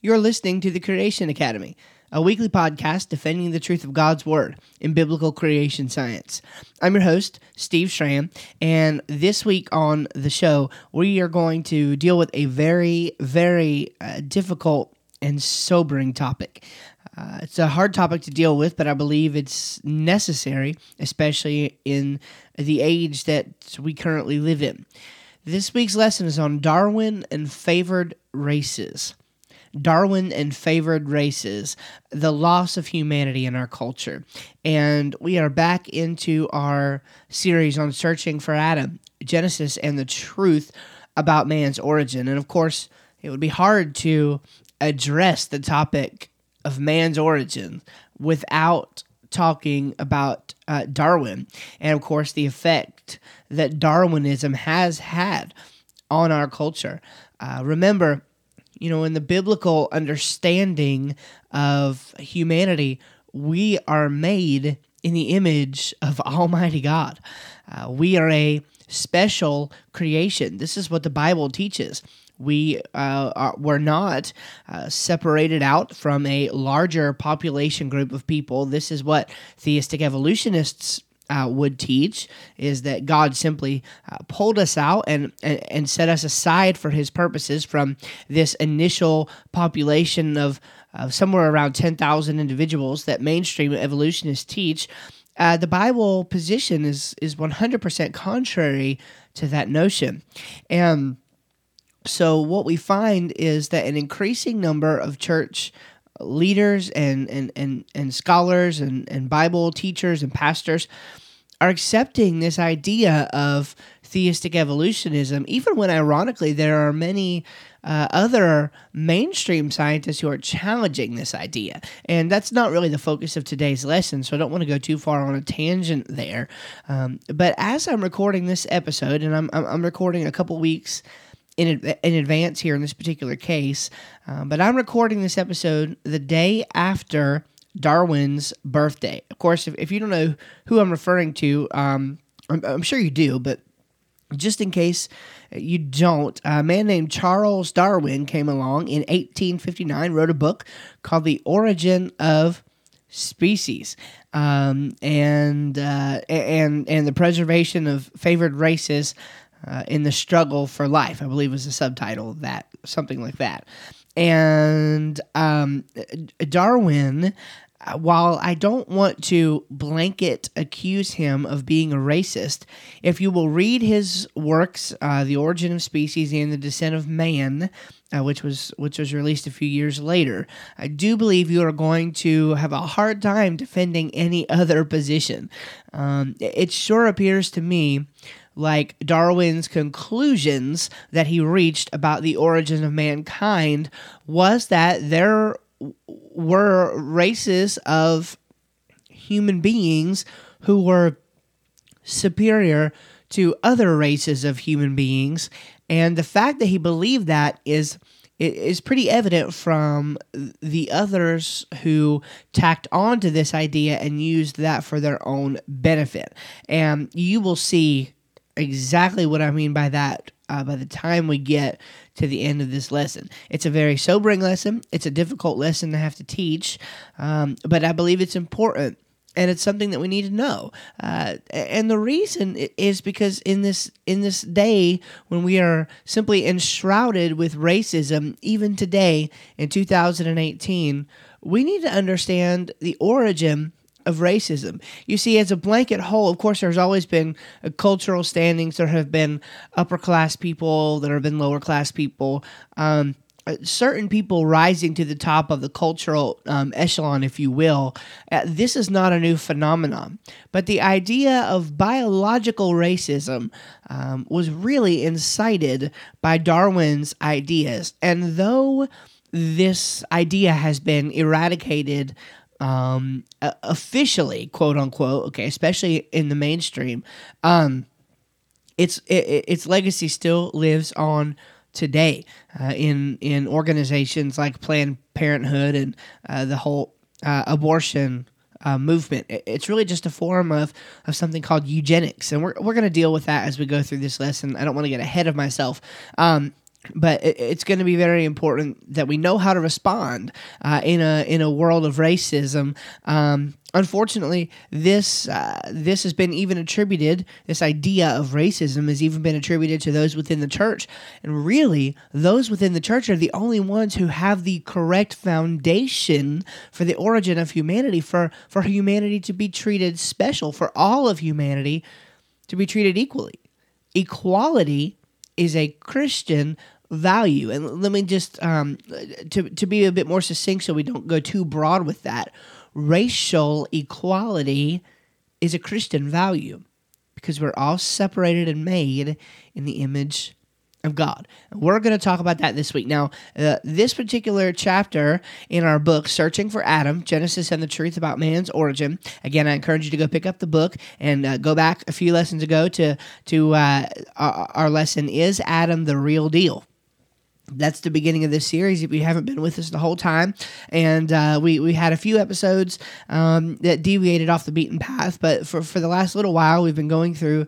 You're listening to the Creation Academy, a weekly podcast defending the truth of God's Word in biblical creation science. I'm your host, Steve Schramm, and this week on the show, we are going to deal with a very, very uh, difficult and sobering topic. Uh, it's a hard topic to deal with, but I believe it's necessary, especially in the age that we currently live in. This week's lesson is on Darwin and favored races. Darwin and favored races, the loss of humanity in our culture. And we are back into our series on searching for Adam, Genesis, and the truth about man's origin. And of course, it would be hard to address the topic of man's origin without talking about uh, Darwin and, of course, the effect that Darwinism has had on our culture. Uh, remember, you know, in the biblical understanding of humanity, we are made in the image of Almighty God. Uh, we are a special creation. This is what the Bible teaches. We uh, are, were not uh, separated out from a larger population group of people. This is what theistic evolutionists uh, would teach is that God simply uh, pulled us out and, and, and set us aside for His purposes from this initial population of, somewhere around 10,000 individuals that mainstream evolutionists teach. Uh, the Bible position is is 100% contrary to that notion. And so what we find is that an increasing number of church leaders and and and, and scholars and, and Bible teachers and pastors are accepting this idea of theistic evolutionism, even when ironically there are many uh, other mainstream scientists who are challenging this idea. And that's not really the focus of today's lesson, so I don't want to go too far on a tangent there. Um, but as I'm recording this episode, and I'm, I'm recording a couple weeks in, in advance here in this particular case, uh, but I'm recording this episode the day after Darwin's birthday. Of course, if, if you don't know who I'm referring to, um, I'm, I'm, sure you do, but just in case you don't, a man named Charles Darwin came along in 1859, wrote a book called The Origin of Species. Um, and uh, and and the preservation of favored races uh, in the struggle for life. I believe was the subtitle of that, something like that. And um, Darwin uh, while I don't want to blanket accuse him of being a racist, if you will read his works, uh, "The Origin of Species" and "The Descent of Man," uh, which was which was released a few years later, I do believe you are going to have a hard time defending any other position. Um, it sure appears to me like Darwin's conclusions that he reached about the origin of mankind was that there were races of human beings who were superior to other races of human beings. And the fact that he believed that is is pretty evident from the others who tacked on to this idea and used that for their own benefit. And you will see exactly what i mean by that uh, by the time we get to the end of this lesson. It's a very sobering lesson. It's a difficult lesson to have to teach, um, but I believe it's important and it's something that we need to know. Uh, and the reason is because in this in this day when we are simply enshrouded with racism, even today in 2018, we need to understand the origin of racism. You see, as a blanket whole, of course, there's always been cultural standings. There have been upper class people, there have been lower class people. Um, uh, certain people rising to the top of the cultural um, echelon, if you will. Uh, this is not a new phenomenon. But the idea of biological racism um, was really incited by Darwin's ideas. And though this idea has been eradicated um, officially, quote unquote, okay, especially in the mainstream, um, its it, its legacy still lives on today uh, in in organizations like Planned Parenthood and uh, the whole uh, abortion uh, movement. It's really just a form of, of something called eugenics, and we're we're going to deal with that as we go through this lesson. I don't want to get ahead of myself. Um, but it's going to be very important that we know how to respond uh, in a in a world of racism. Um, unfortunately, this uh, this has been even attributed. This idea of racism has even been attributed to those within the church, and really, those within the church are the only ones who have the correct foundation for the origin of humanity, for for humanity to be treated special, for all of humanity to be treated equally. Equality is a Christian value. And let me just um, to to be a bit more succinct, so we don't go too broad with that. Racial equality is a Christian value because we're all separated and made in the image of God. We're going to talk about that this week. Now, uh, this particular chapter in our book, Searching for Adam Genesis and the Truth About Man's Origin. Again, I encourage you to go pick up the book and uh, go back a few lessons ago to, to uh, our, our lesson Is Adam the Real Deal? that's the beginning of this series if you haven't been with us the whole time and uh, we, we had a few episodes um, that deviated off the beaten path but for, for the last little while we've been going through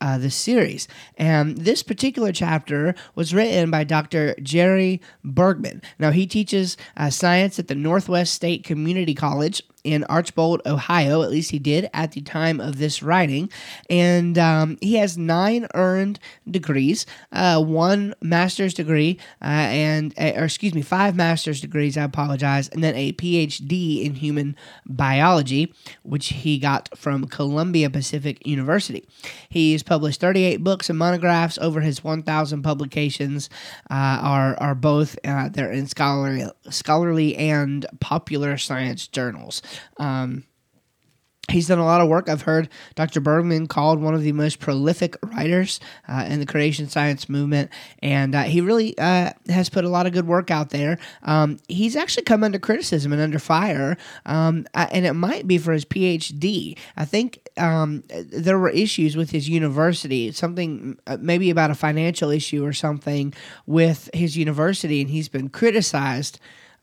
uh, the series. And this particular chapter was written by Dr. Jerry Bergman. Now, he teaches uh, science at the Northwest State Community College in Archbold, Ohio. At least he did at the time of this writing. And um, he has nine earned degrees, uh, one master's degree, uh, and, uh, or excuse me, five master's degrees, I apologize, and then a PhD in human biology, which he got from Columbia Pacific University. He's published 38 books and monographs. Over his 1,000 publications uh, are, are both, uh, they're in scholarly, scholarly and popular science journals. Um, He's done a lot of work. I've heard Dr. Bergman called one of the most prolific writers uh, in the creation science movement, and uh, he really uh, has put a lot of good work out there. Um, he's actually come under criticism and under fire, um, and it might be for his PhD. I think um, there were issues with his university, something uh, maybe about a financial issue or something with his university, and he's been criticized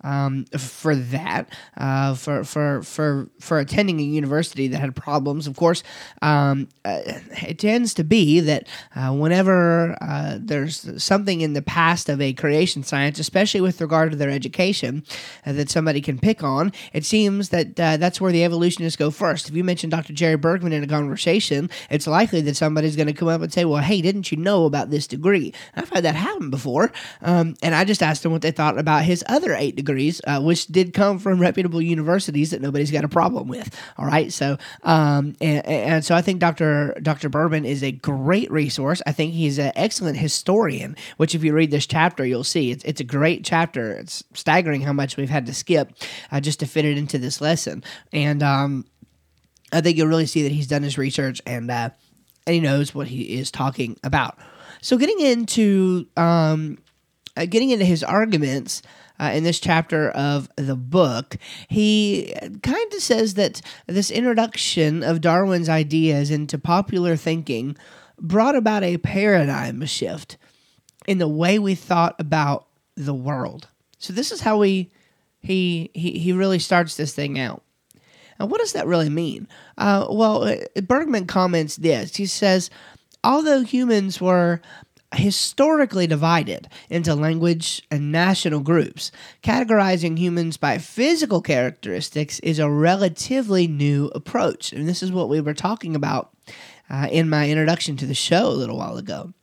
um, for that, uh, for, for, for, for attending a university that had problems. Of course, um, uh, it tends to be that uh, whenever uh, there's something in the past of a creation science, especially with regard to their education, uh, that somebody can pick on, it seems that uh, that's where the evolutionists go first. If you mention Dr. Jerry Bergman in a conversation, it's likely that somebody's going to come up and say, Well, hey, didn't you know about this degree? I've had that happen before. Um, and I just asked them what they thought about his other eight degrees degrees, uh, which did come from reputable universities that nobody's got a problem with. All right, so um, and, and so I think Dr. Dr. Bergman is a great resource. I think he's an excellent historian. Which, if you read this chapter, you'll see it's it's a great chapter. It's staggering how much we've had to skip uh, just to fit it into this lesson, and um, I think you'll really see that he's done his research and uh, and he knows what he is talking about. So, getting into um, uh, getting into his arguments uh, in this chapter of the book, he kind of says that this introduction of Darwin's ideas into popular thinking brought about a paradigm shift in the way we thought about the world. So this is how we he he, he really starts this thing out. And what does that really mean? Uh, well, Bergman comments this. He says, although humans were historically divided into language and national groups. Categorizing humans by physical characteristics is a relatively new approach. And this is what we were talking about uh, in my introduction to the show a little while ago.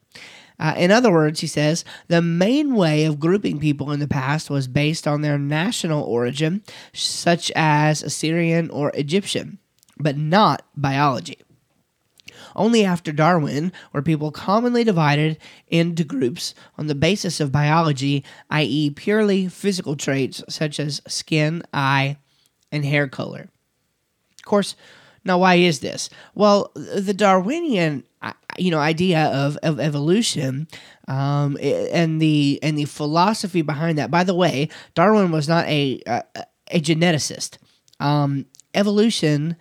Uh, in other words, he says, the main way of grouping people in the past was based on their national origin, such as Assyrian or Egyptian, but not biology. Only after Darwin were people commonly divided into groups on the basis of biology, i.e., purely physical traits such as skin, eye, and hair color. Of course, now why is this? Well, the Darwinian you know idea of, of evolution um, and the and the philosophy behind that. By the way, Darwin was not a a, a geneticist. Um, evolution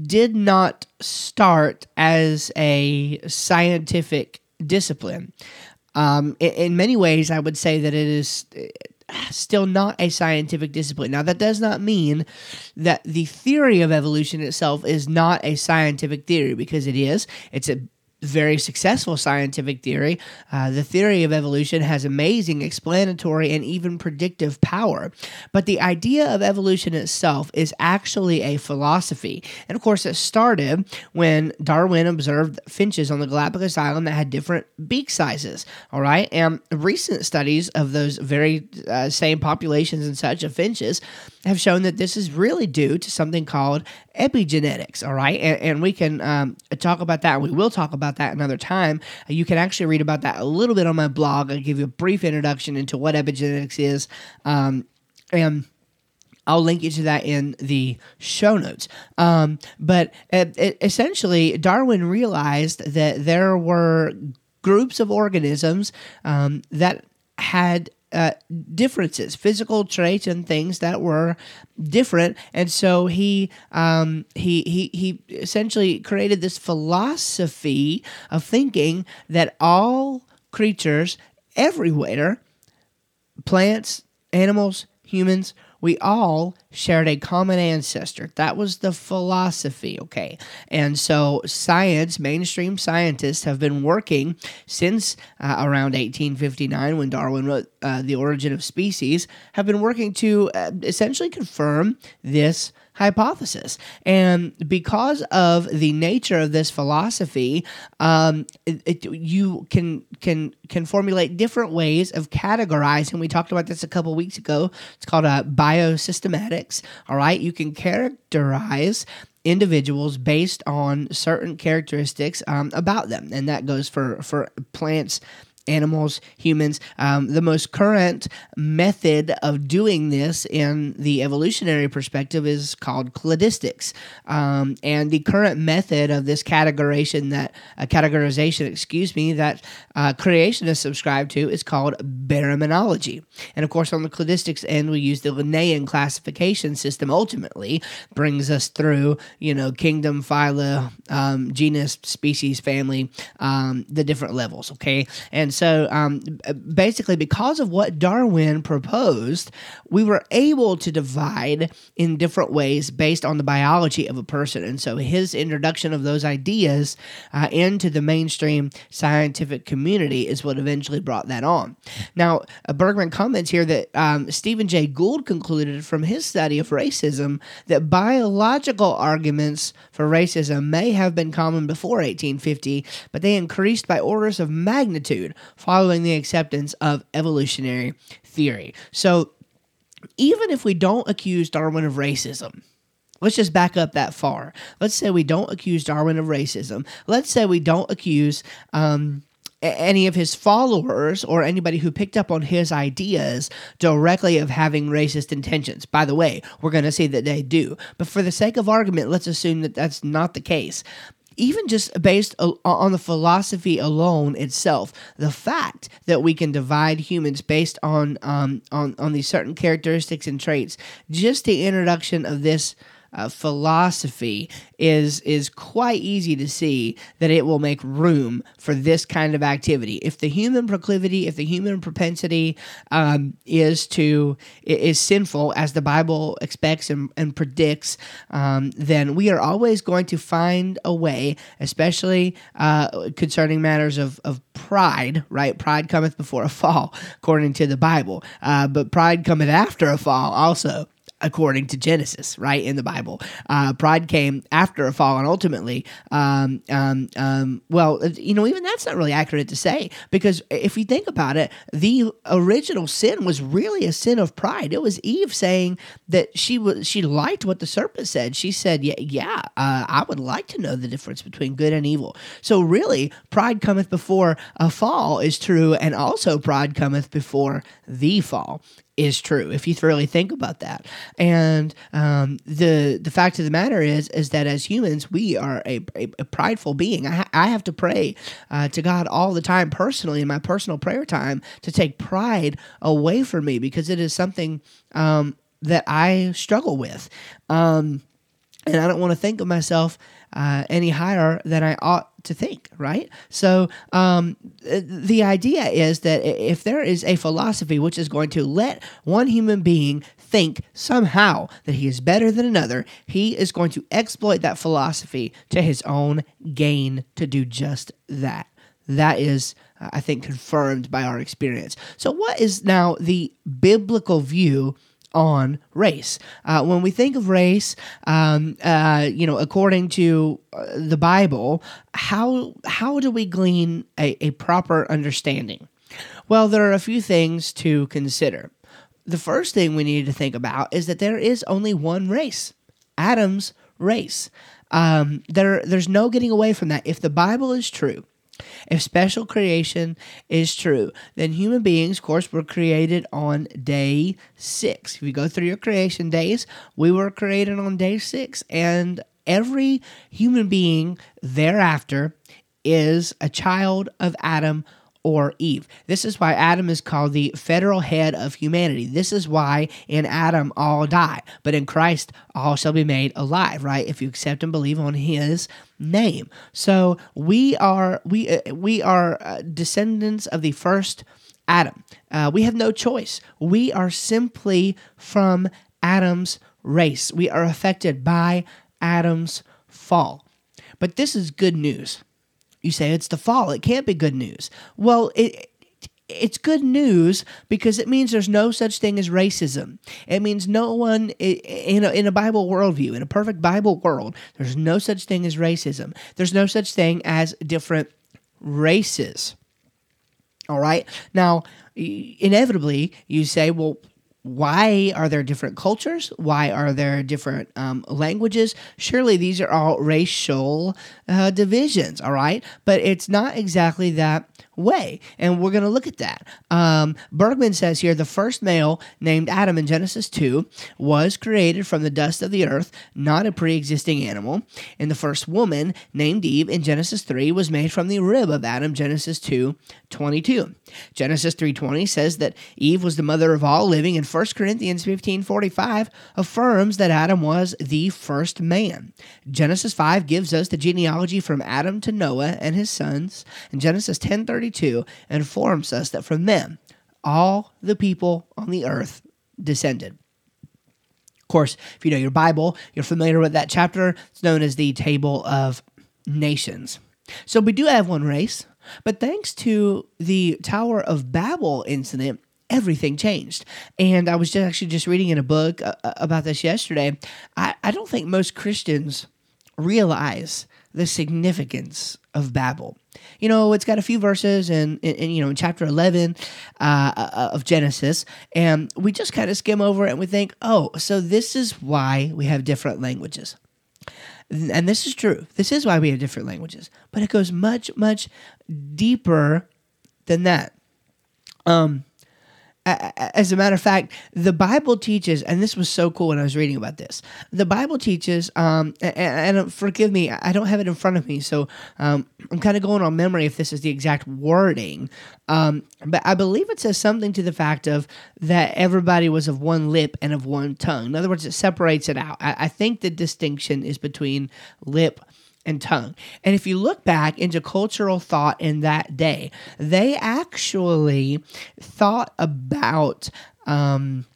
did not start as a scientific discipline. Um, in, in, many ways, I would say that it is uh, still not a scientific discipline. Now, that does not mean that the theory of evolution itself is not a scientific theory, because it is. It's a very successful scientific theory. Uh, the theory of evolution has amazing explanatory and even predictive power. But the idea of evolution itself is actually a philosophy. And of course, it started when Darwin observed finches on the Galapagos Island that had different beak sizes. All right. And recent studies of those very uh, same populations and such of finches have shown that this is really due to something called epigenetics. All right. And, and we can um, talk about that. We will talk about that another time. You can actually read about that a little bit on my blog. I'll give you a brief introduction into what epigenetics is. Um, and I'll link you to that in the show notes. Um, but it, it, essentially, Darwin realized that there were groups of organisms um, that had uh, differences, physical traits and things that were different, and so he um, he he he essentially created this philosophy of thinking that all creatures everywhere, plants, animals, humans, we all shared a common ancestor. That was the philosophy, okay? And so, science, mainstream scientists have been working since uh, around 1859 when Darwin wrote uh, The Origin of Species, have been working to uh, essentially confirm this hypothesis. And because of the nature of this philosophy, um, it, it, you can can can formulate different ways of categorizing. We talked about this a couple weeks ago. It's called a uh, biosystematics. All right, you can characterize individuals based on certain characteristics um, about them, and that goes for for plants animals, humans. Um, the most current method of doing this in the evolutionary perspective is called cladistics. Um, and the current method of this categorization that uh, categorization, excuse me, that uh, creationists subscribe to is called baraminology. And of course, on the cladistics end, we use the Linnaean classification system. Ultimately, brings us through, you know, kingdom, phyla, um, genus, species, family, um, the different levels. Okay, and so um, basically, because of what Darwin proposed, we were able to divide in different ways based on the biology of a person. And so his introduction of those ideas uh, into the mainstream scientific community is what eventually brought that on. Now, uh, Bergman comments here that um, Stephen Jay Gould concluded from his study of racism that biological arguments for racism may have been common before 1850, but they increased by orders of magnitude following the acceptance of evolutionary theory. So, even if we don't accuse Darwin of racism, let's just back up that far. Let's say we don't accuse Darwin of racism. Let's say we don't accuse um, any of his followers or anybody who picked up on his ideas directly of having racist intentions. By the way, we're going to see that they do. But for the sake of argument, let's assume that that's not the case even just based on the philosophy alone itself, the fact that we can divide humans based on um, on on these certain characteristics and traits, just the introduction of this uh, philosophy is is quite easy to see that it will make room for this kind of activity. If the human proclivity, if the human propensity um, is to is sinful as the Bible expects and, and predicts, um, then we are always going to find a way, especially uh, concerning matters of, of pride. Right, pride cometh before a fall, according to the Bible, uh, but pride cometh after a fall also according to Genesis, right in the Bible. Uh, pride came after a fall, and ultimately, um, um, um, well, you know, even that's not really accurate to say because if you think about it, the original sin was really a sin of pride. It was Eve saying that she was she liked what the serpent said. She said, "Yeah, yeah, uh, I would like to know the difference between good and evil." So really, pride cometh before a fall is true, and also pride cometh before the fall is true if you really think about that. And um, the the fact of the matter is is that as humans we are a, a, a prideful being. I, ha- I have to pray uh, to God all the time personally in my personal prayer time to take pride away from me because it is something um, that I struggle with. Um, and I don't want to think of myself uh, any higher than I ought to think, right? So um, the idea is that if there is a philosophy which is going to let one human being think somehow that he is better than another, he is going to exploit that philosophy to his own gain to do just that. That is, I think, confirmed by our experience. So, what is now the biblical view on race. Uh, when we think of race, um, uh, you know, according to uh, the Bible, how how do we glean a, a proper understanding? Well, there are a few things to consider. The first thing we need to think about is that there is only one race, Adam's race. Um, there, there's no getting away from that. If the Bible is true, if special creation is true, then human beings, of course, were created on day six. If you go through your creation days, we were created on day six. And every human being thereafter is a child of Adam or Eve. This is why Adam is called the federal head of humanity. This is why in Adam all die, but in Christ all shall be made alive, right? If you accept and believe on his name. So we are we uh, we are uh, descendants of the first Adam. Uh, we have no choice. We are simply from Adam's race. We are affected by Adam's fall. But this is good news you say it's the fall. It can't be good news. Well, it it's good news because it means there's no such thing as racism. It means no one in a, in a Bible worldview, in a perfect Bible world, there's no such thing as racism. There's no such thing as different races. All right. Now, inevitably, you say, well, why are there different cultures? Why are there different um, languages? Surely these are all racial uh, divisions, all right? But it's not exactly that way. And we're going to look at that. Um, Bergman says here the first male named Adam in Genesis 2 was created from the dust of the earth, not a pre existing animal. And the first woman named Eve in Genesis 3 was made from the rib of Adam, Genesis 2 22. Genesis 3:20 says that Eve was the mother of all living and 1 Corinthians 15:45 affirms that Adam was the first man. Genesis 5 gives us the genealogy from Adam to Noah and his sons, and Genesis 10:32 informs us that from them all the people on the earth descended. Of course, if you know your Bible, you're familiar with that chapter. It's known as the Table of Nations. So we do have one race, but thanks to the Tower of Babel incident, everything changed. And I was just actually just reading in a book uh, uh, about this yesterday. I, I don't think most Christians realize the significance of Babel. You know, it's got a few verses in, in, in you know in chapter eleven uh, uh of Genesis, and we just kind of skim over it and we think, oh, so this is why we have different languages and this is true. This is why we have different languages, but it goes much, much deeper than that. Um, as a matter of fact, the Bible teaches, and this was so cool when I was reading about this. The Bible teaches, um, and, and, forgive me, I don't have it in front of me, so um, I'm kind of going on memory if this is the exact wording. Um, but I believe it says something to the fact of that everybody was of one lip and of one tongue. In other words, it separates it out. I, I think the distinction is between lip and tongue. And if you look back into cultural thought in that day, they actually thought about um,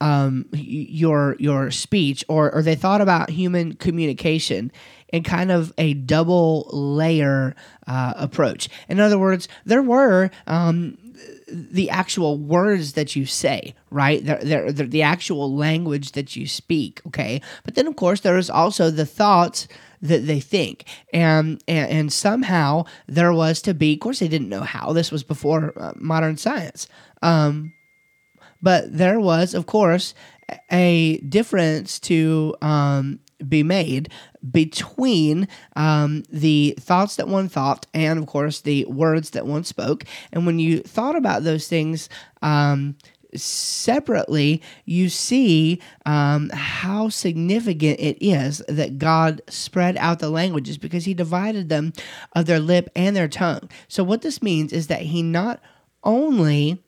um, your your speech, or or they thought about human communication in kind of a double layer uh, approach. In other words, there were um, the actual words that you say, right? They're, they're, the actual language that you speak, okay? But then, of course, there is also the thoughts that they think. And, and, and somehow there was to be, of course, they didn't know how. This was before uh, modern science. Um, but there was, of course, a difference to um, be made between um, the thoughts that one thought and, of course, the words that one spoke. And when you thought about those things, um, separately, you see um, how significant it is that God spread out the languages because He divided them of their lip and their tongue. So, what this means is that He not only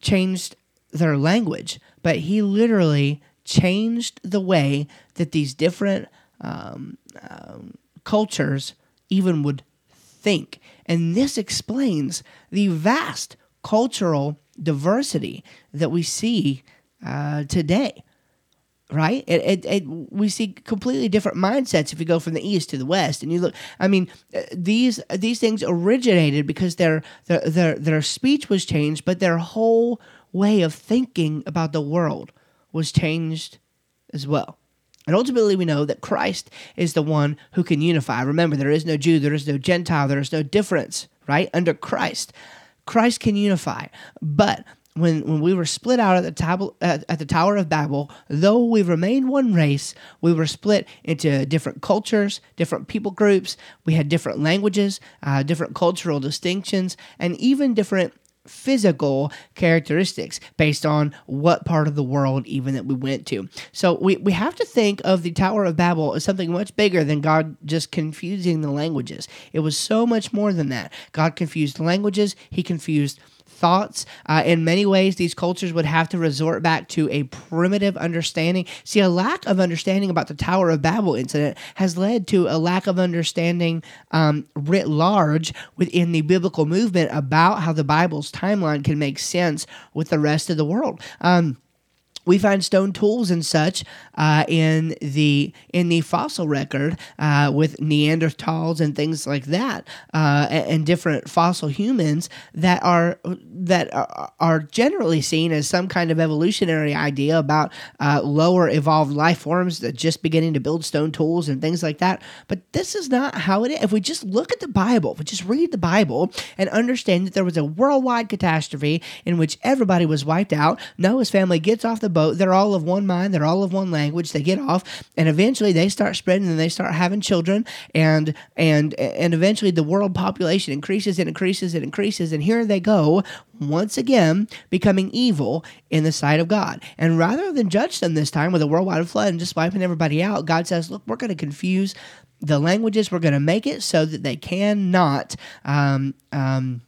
changed their language, but He literally changed the way that these different um, um, cultures even would think. And this explains the vast cultural diversity that we see uh, today right? It, it, it, we see completely different mindsets if you go from the east to the west, and you look. I mean, uh, these these things originated because their their their, their speech was changed, but their whole way of thinking about the world was changed as well. And ultimately, we know that Christ is the one who can unify. Remember, there is no Jew, there is no Gentile, there is no difference, right? Under Christ, Christ can unify. But when, when we were split out at the, tab- at, at, the Tower of Babel, though we remained one race, we were split into different cultures, different people groups. We had different languages, uh, different cultural distinctions, and even different physical characteristics based on what part of the world even that we went to. So we, we have to think of the Tower of Babel as something much bigger than God just confusing the languages. It was so much more than that. God confused languages, He confused thoughts. Uh, in many ways, these cultures would have to resort back to a primitive understanding. See, a lack of understanding about the Tower of Babel incident has led to a lack of understanding um, writ large within the biblical movement about how the Bible's timeline can make sense with the rest of the world. Um, we find stone tools and such uh, in the in the fossil record uh, with Neanderthals and things like that, uh, and, and, different fossil humans that are that are, are, generally seen as some kind of evolutionary idea about uh, lower evolved life forms that just beginning to build stone tools and things like that. But this is not how it is. If we just look at the Bible, if we just read the Bible and understand that there was a worldwide catastrophe in which everybody was wiped out, Noah's family gets off the boat. They're all of one mind. They're all of one language. They get off, and eventually they start spreading, and they start having children, and and and eventually the world population increases and increases and increases, and here they go once again becoming evil in the sight of God. And rather than judge them this time with a worldwide flood and just wiping everybody out, God says, "Look, we're going to confuse." The languages we're going to make it so that they cannot um, um,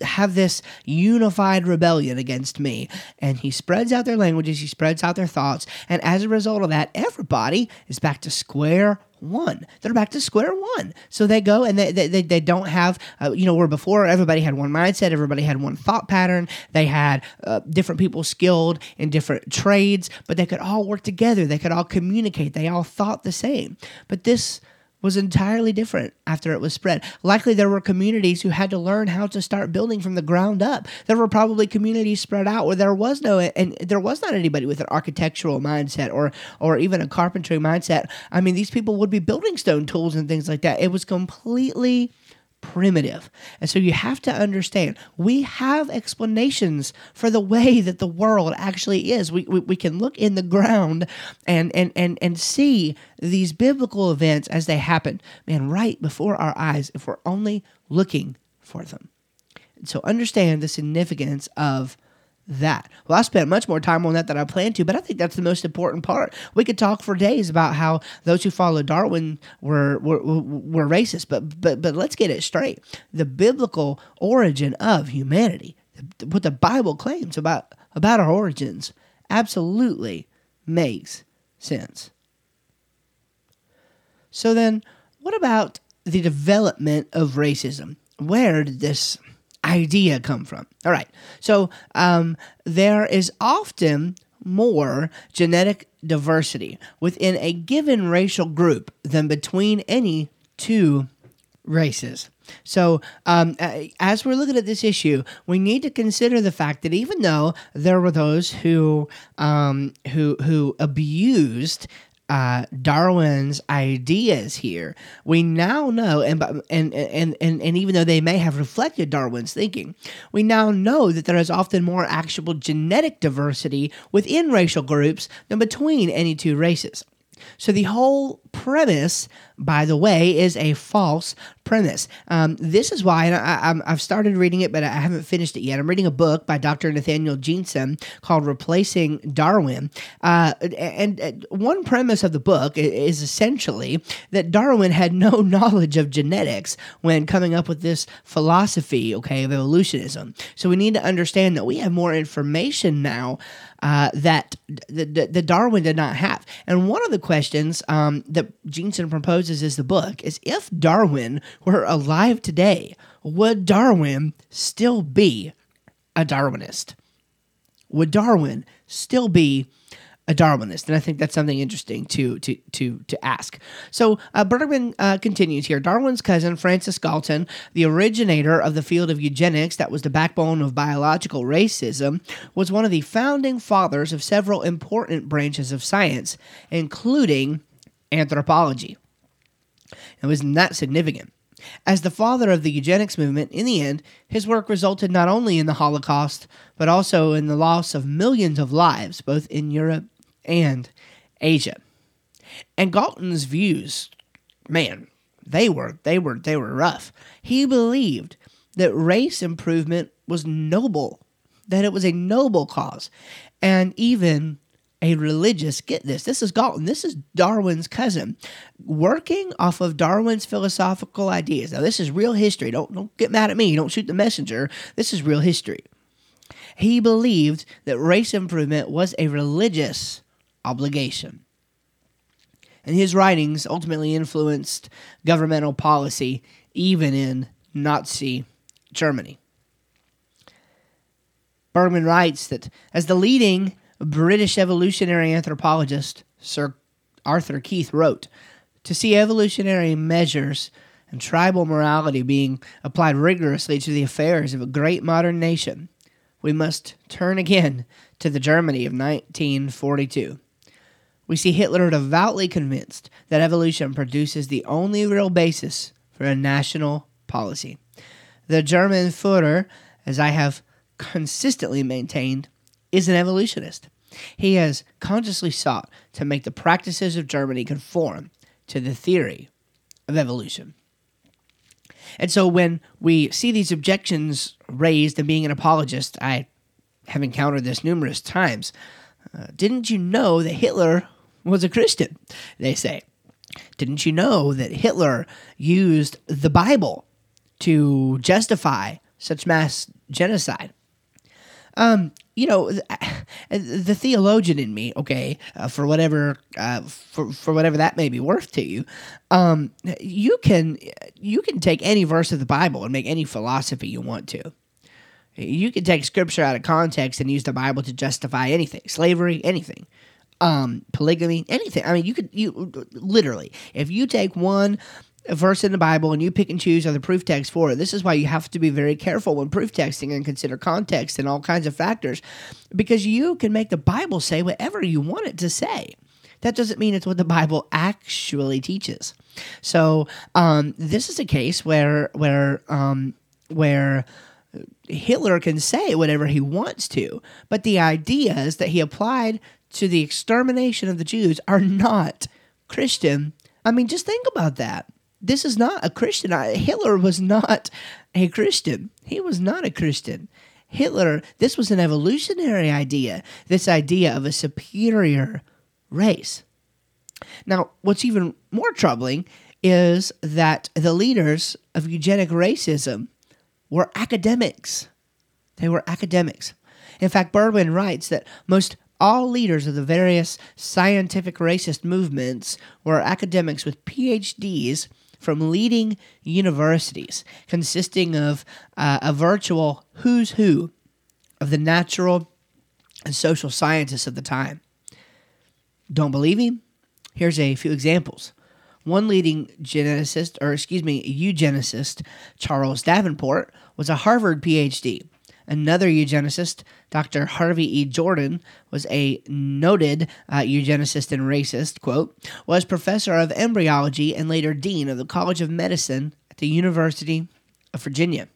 have this unified rebellion against me. And he spreads out their languages, he spreads out their thoughts. And as a result of that, everybody is back to square one. They're back to square one. So they go and they, they, they don't have, uh, you know, where before everybody had one mindset, everybody had one thought pattern. They had uh, different people skilled in different trades, but they could all work together. They could all communicate. They all thought the same. But this was entirely different after it was spread. Likely there were communities who had to learn how to start building from the ground up. There were probably communities spread out where there was no and there was not anybody with an architectural mindset or or even a carpentry mindset. I mean, these people would be building stone tools and things like that. It was completely primitive. And so you have to understand we have explanations for the way that the world actually is. We, we, we, can look in the ground and, and, and, and see these biblical events as they happen, man, right before our eyes if we're only looking for them. so understand the significance of that. Well, I spent much more time on that than I planned to, but I think that's the most important part. We could talk for days about how those who follow Darwin were were, were racist, but but but let's get it straight. The biblical origin of humanity, what the Bible claims about about our origins, absolutely makes sense. So then, what about the development of racism? Where did this idea come from? All right. So um, there is often more genetic diversity within a given racial group than between any two races. So, um, as we're looking at this issue, we need to consider the fact that even though there were those who um, who who abused uh, Darwin's ideas here, we now know, and, and and and and even though they may have reflected Darwin's thinking, we now know that there is often more actual genetic diversity within racial groups than between any two races. So the whole premise, by the way, is a false premise. Um, this is why, I, have started reading it, but I haven't finished it yet. I'm reading a book by Dr. Nathaniel Jeanson called Replacing Darwin. Uh, and, and one premise of the book is essentially that Darwin had no knowledge of genetics when coming up with this philosophy, okay, of evolutionism. So we need to understand that we have more information now uh, that the, the, Darwin did not have. And one of the questions um, that Jeanson proposes is the book is if Darwin were alive today, would Darwin still be a Darwinist? would Darwin still be a Darwinist? And I think that's something interesting to to to to ask. So uh, Bergman uh, continues here. Darwin's cousin Francis Galton, the originator of the field of eugenics that was the backbone of biological racism, was one of the founding fathers of several important branches of science, including anthropology. It was not significant. As the father of the eugenics movement, in the end, his work resulted not only in the Holocaust, but also in the loss of millions of lives, both in Europe and Asia. And Galton's views, man, they were they were they were rough. He believed that race improvement was noble, that it was a noble cause, and even a religious get this this is galton this is darwin's cousin working off of darwin's philosophical ideas. Now this is real history. Don't don't get mad at me. Don't shoot the messenger. This is real history. He believed that race improvement was a religious obligation and his writings ultimately influenced governmental policy even in nazi germany bergman writes that as the leading British evolutionary anthropologist Sir Arthur Keith wrote To see evolutionary measures and tribal morality being applied rigorously to the affairs of a great modern nation, we must turn again to the Germany of 1942. We see Hitler devoutly convinced that evolution produces the only real basis for a national policy. The German Führer, as I have consistently maintained, is an evolutionist. He has consciously sought to make the practices of Germany conform to the theory of evolution. And so when we see these objections raised and being an apologist, I have encountered this numerous times. Uh, didn't you know that Hitler was a Christian? They say. Didn't you know that Hitler used the Bible to justify such mass genocide? Um, you know, the theologian in me, okay, uh, for whatever uh, for for whatever that may be worth to you, um, you can you can take any verse of the Bible and make any philosophy you want to. You can take scripture out of context and use the Bible to justify anything, slavery, anything, um, polygamy, anything. I mean, you could you literally if you take one verse in the Bible and you pick and choose other proof texts for it. This is why you have to be very careful when proof texting and consider context and all kinds of factors because you can make the Bible say whatever you want it to say. That doesn't mean it's what the Bible actually teaches. So um, this is a case where where um, where Hitler can say whatever he wants to, but the ideas that he applied to the extermination of the Jews are not Christian. I mean, just think about that this is not a Christian. Hitler was not a Christian. He was not a Christian. Hitler, this was an evolutionary idea, this idea of a superior race. Now, what's even more troubling is that the leaders of eugenic racism were academics. They were academics. In fact, Bergman writes that most all leaders of the various scientific racist movements were academics with PhDs from leading universities, consisting of uh, a virtual who's who of the natural and social scientists of the time. Don't believe me? Here's a few examples. One leading geneticist, or excuse me, eugenicist, Charles Davenport, was a Harvard PhD Another eugenicist, Dr. Harvey E. Jordan, was a noted uh, eugenicist and racist, quote, was professor of embryology and later dean of the College of Medicine at the University of Virginia.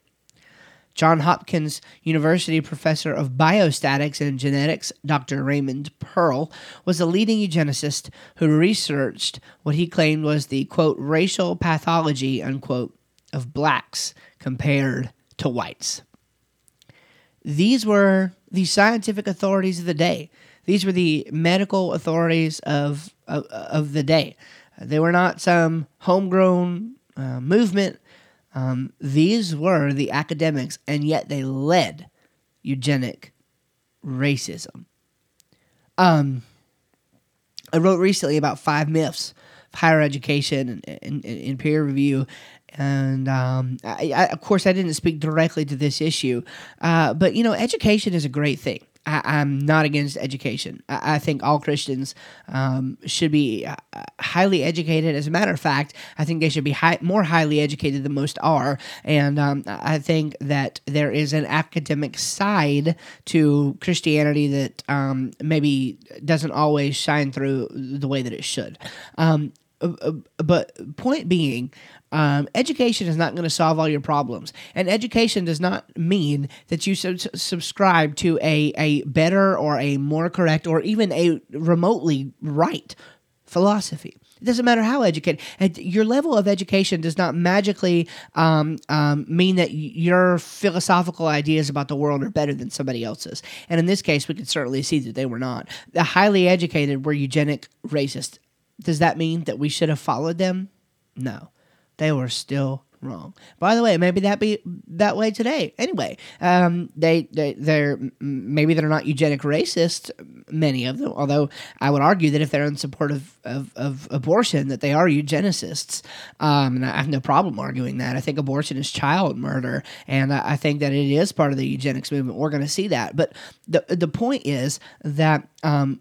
John Hopkins University professor of biostatics and genetics, Dr. Raymond Pearl, was a leading eugenicist who researched what he claimed was the quote racial pathology unquote of blacks compared to whites. These were the scientific authorities of the day. These were the medical authorities of of, of the day. They were not some homegrown uh, movement. Um, these were the academics, and yet they led eugenic racism. Um, I wrote recently about five myths of higher education and in peer review, and um, I, I, of course, I didn't speak directly to this issue, uh, but you know, education is a great thing. I, am not against education. I, I think all Christians um, should be uh, highly educated. As a matter of fact, I think they should be high, more highly educated than most are. And um, I think that there is an academic side to Christianity that um, maybe doesn't always shine through the way that it should. Um, uh, uh, but point being, um, education is not going to solve all your problems, and education does not mean that you sub- subscribe to a a better or a more correct or even a remotely right philosophy. It doesn't matter how educated. Your level of education does not magically um, um, mean that your philosophical ideas about the world are better than somebody else's. And in this case, we can certainly see that they were not. The highly educated were eugenic racist. Does that mean that we should have followed them? No they were still wrong. By the way, maybe that be that way today. Anyway, um, they they they're maybe they're not eugenic racist. Many of them, although I would argue that if they're in support of, of, of abortion, that they are eugenicists. Um, and I have no problem arguing that. I think abortion is child murder, and I, I think that it is part of the eugenics movement. We're going to see that. But the the point is that um,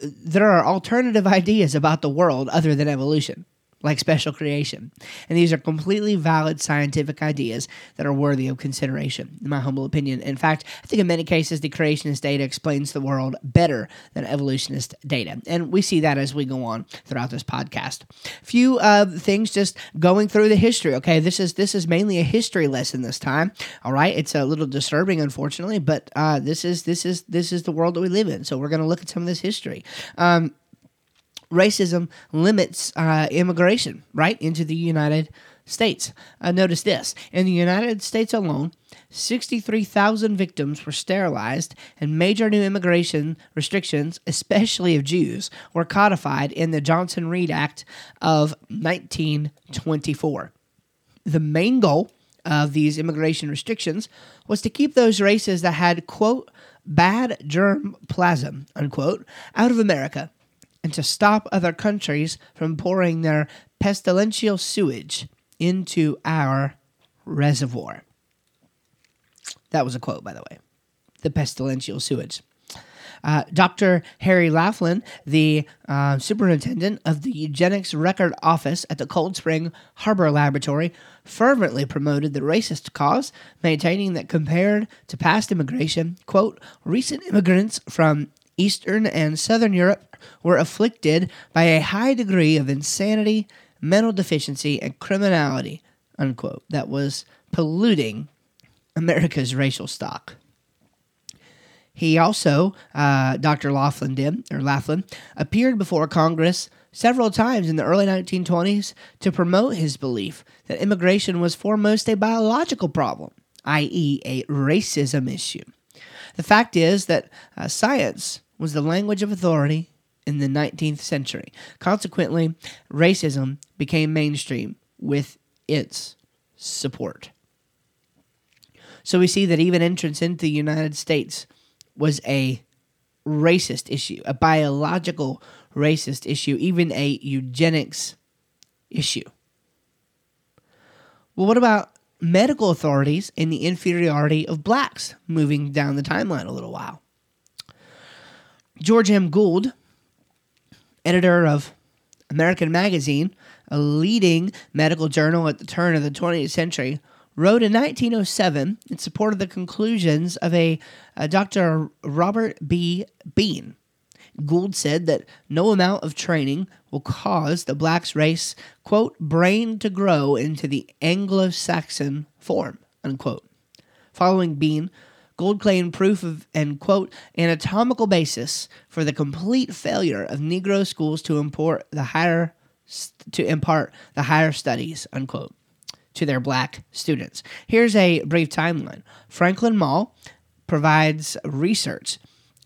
there are alternative ideas about the world other than evolution like special creation. And these are completely valid scientific ideas that are worthy of consideration, in my humble opinion. In fact, I think in many cases the creationist data explains the world better than evolutionist data. And we see that as we go on throughout this podcast. Few uh, things just going through the history. Okay, this is this is mainly a history lesson this time. All right, it's a little disturbing, unfortunately, but uh, this is this is this is the world that we live in. So we're going to look at some of this history. Um, racism limits uh, immigration right into the United States. Uh, notice this in the United States alone, 63,000 victims were sterilized, and major new immigration restrictions, especially of Jews, were codified in the Johnson Reed Act of 1924. The main goal of these immigration restrictions was to keep those races that had, quote, bad germ plasm, unquote, out of America and to stop other countries from pouring their pestilential sewage into our reservoir. That was a quote, by the way. The pestilential sewage. Uh, Dr. Harry Laughlin, the uh, superintendent of the Eugenics Record Office at the Cold Spring Harbor Laboratory, fervently promoted the racist cause, maintaining that compared to past immigration, quote, recent immigrants from Eastern and Southern Europe were afflicted by a high degree of insanity, mental deficiency, and criminality, unquote, that was polluting America's racial stock. He also, uh, Dr. Laughlin did, or Laughlin, appeared before Congress several times in the early 1920s to promote his belief that immigration was foremost a biological problem, i.e., a racism issue. The fact is that uh, science was the language of authority in the 19th century. Consequently, racism became mainstream with its support. So we see that even entrance into the United States was a racist issue, a biological racist issue, even a eugenics issue. Well, what about medical authorities and the inferiority of blacks moving down the timeline a little while? George M. Gould, editor of American Magazine, a leading medical journal at the turn of the 20th century, wrote in 1907 in support of the conclusions of a, a Dr. Robert B. Bean. Gould said that no amount of training will cause the blacks race, quote, brain to grow into the Anglo Saxon form, unquote. Following Bean, Gould claimed proof of and quote anatomical basis for the complete failure of Negro schools to import the higher to impart the higher studies unquote to their black students. Here's a brief timeline. Franklin Mall provides research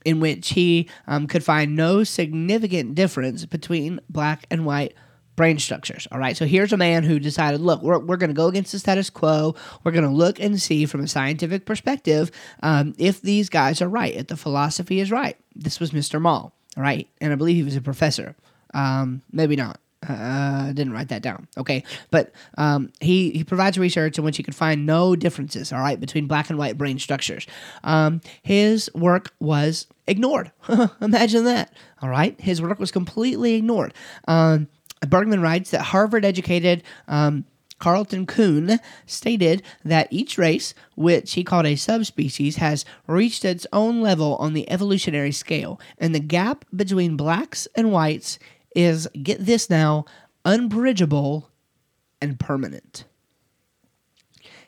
in which he um, could find no significant difference between black and white brain structures. All right. So here's a man who decided, look, we're, we're going to go against the status quo. We're going to look and see from a scientific perspective um, if these guys are right, if the philosophy is right. This was Mr. Mall. All right. And I believe he was a professor. Um, maybe not. Uh, didn't write that down. Okay, but um, he he provides research in which he could find no differences. All right, between black and white brain structures. Um, his work was ignored. Imagine that. All right, his work was completely ignored. Um, Bergman writes that Harvard-educated. Um, Carleton Coon stated that each race, which he called a subspecies, has reached its own level on the evolutionary scale, and the gap between blacks and whites is, get this now, unbridgeable and permanent.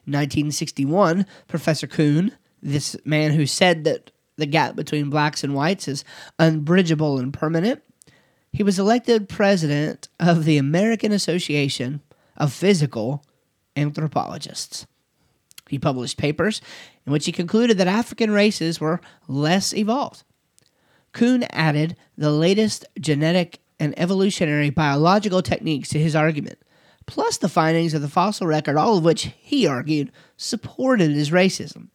In 1961, Professor Coon, this man who said that the gap between blacks and whites is unbridgeable and permanent, he was elected president of the American Association of physical anthropologists. He published papers in which he concluded that African races were less evolved. Coon added the latest genetic and evolutionary biological techniques to his argument, plus the findings of the fossil record, all of which, he argued, supported his racism,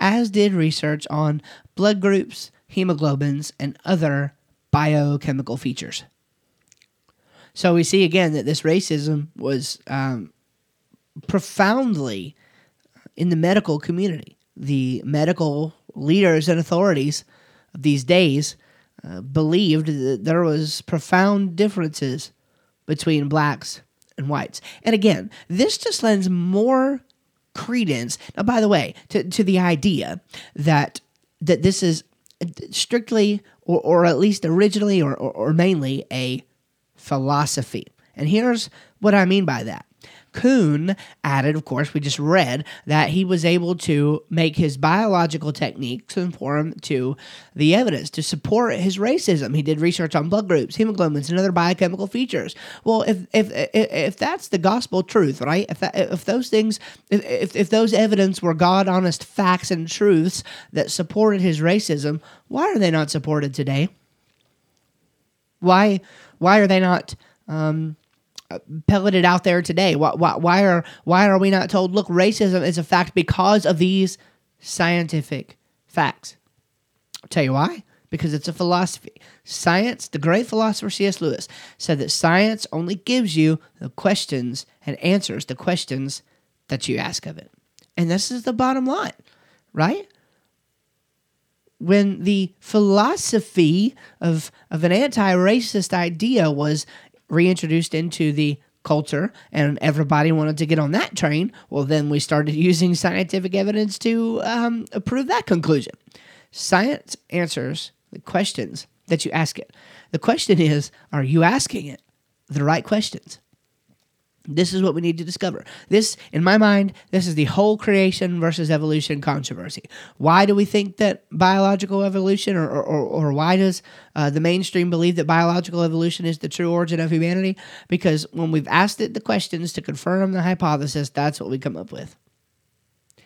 as did research on blood groups, hemoglobins, and other biochemical features. So we see again that this racism was um, profoundly in the medical community. The medical leaders and authorities of these days uh, believed that there was profound differences between blacks and whites. And again, this just lends more credence. Now, by the way, to, to the idea that that this is strictly or, or at least originally or, or, or mainly a philosophy. And here's what I mean by that. Coon added, of course, we just read that he was able to make his biological techniques conform to the evidence to support his racism. He did research on blood groups, hemoglobins, and other biochemical features. Well, if if if, that's the gospel truth, right? If that, if those things, if if those evidence were God honest facts and truths that supported his racism, why are they not supported today? Why why are they not? Um, pelleted out there today? Why, why, why are why are we not told? Look, racism is a fact because of these scientific facts. I'll tell you why. Because it's a philosophy. Science, the great philosopher C.S. Lewis said that science only gives you the questions and answers the questions that you ask of it. And this is the bottom line, right? When the philosophy of, of an anti racist idea was reintroduced into the culture and everybody wanted to get on that train, well, then we started using scientific evidence to um, prove that conclusion. Science answers the questions that you ask it. The question is, are you asking it the right questions? This is what we need to discover. This, in my mind, this is the whole creation versus evolution controversy. Why do we think that biological evolution, or, or, or why does uh, the mainstream believe that biological evolution is the true origin of humanity? Because when we've asked it the questions to confirm the hypothesis, that's what we come up with.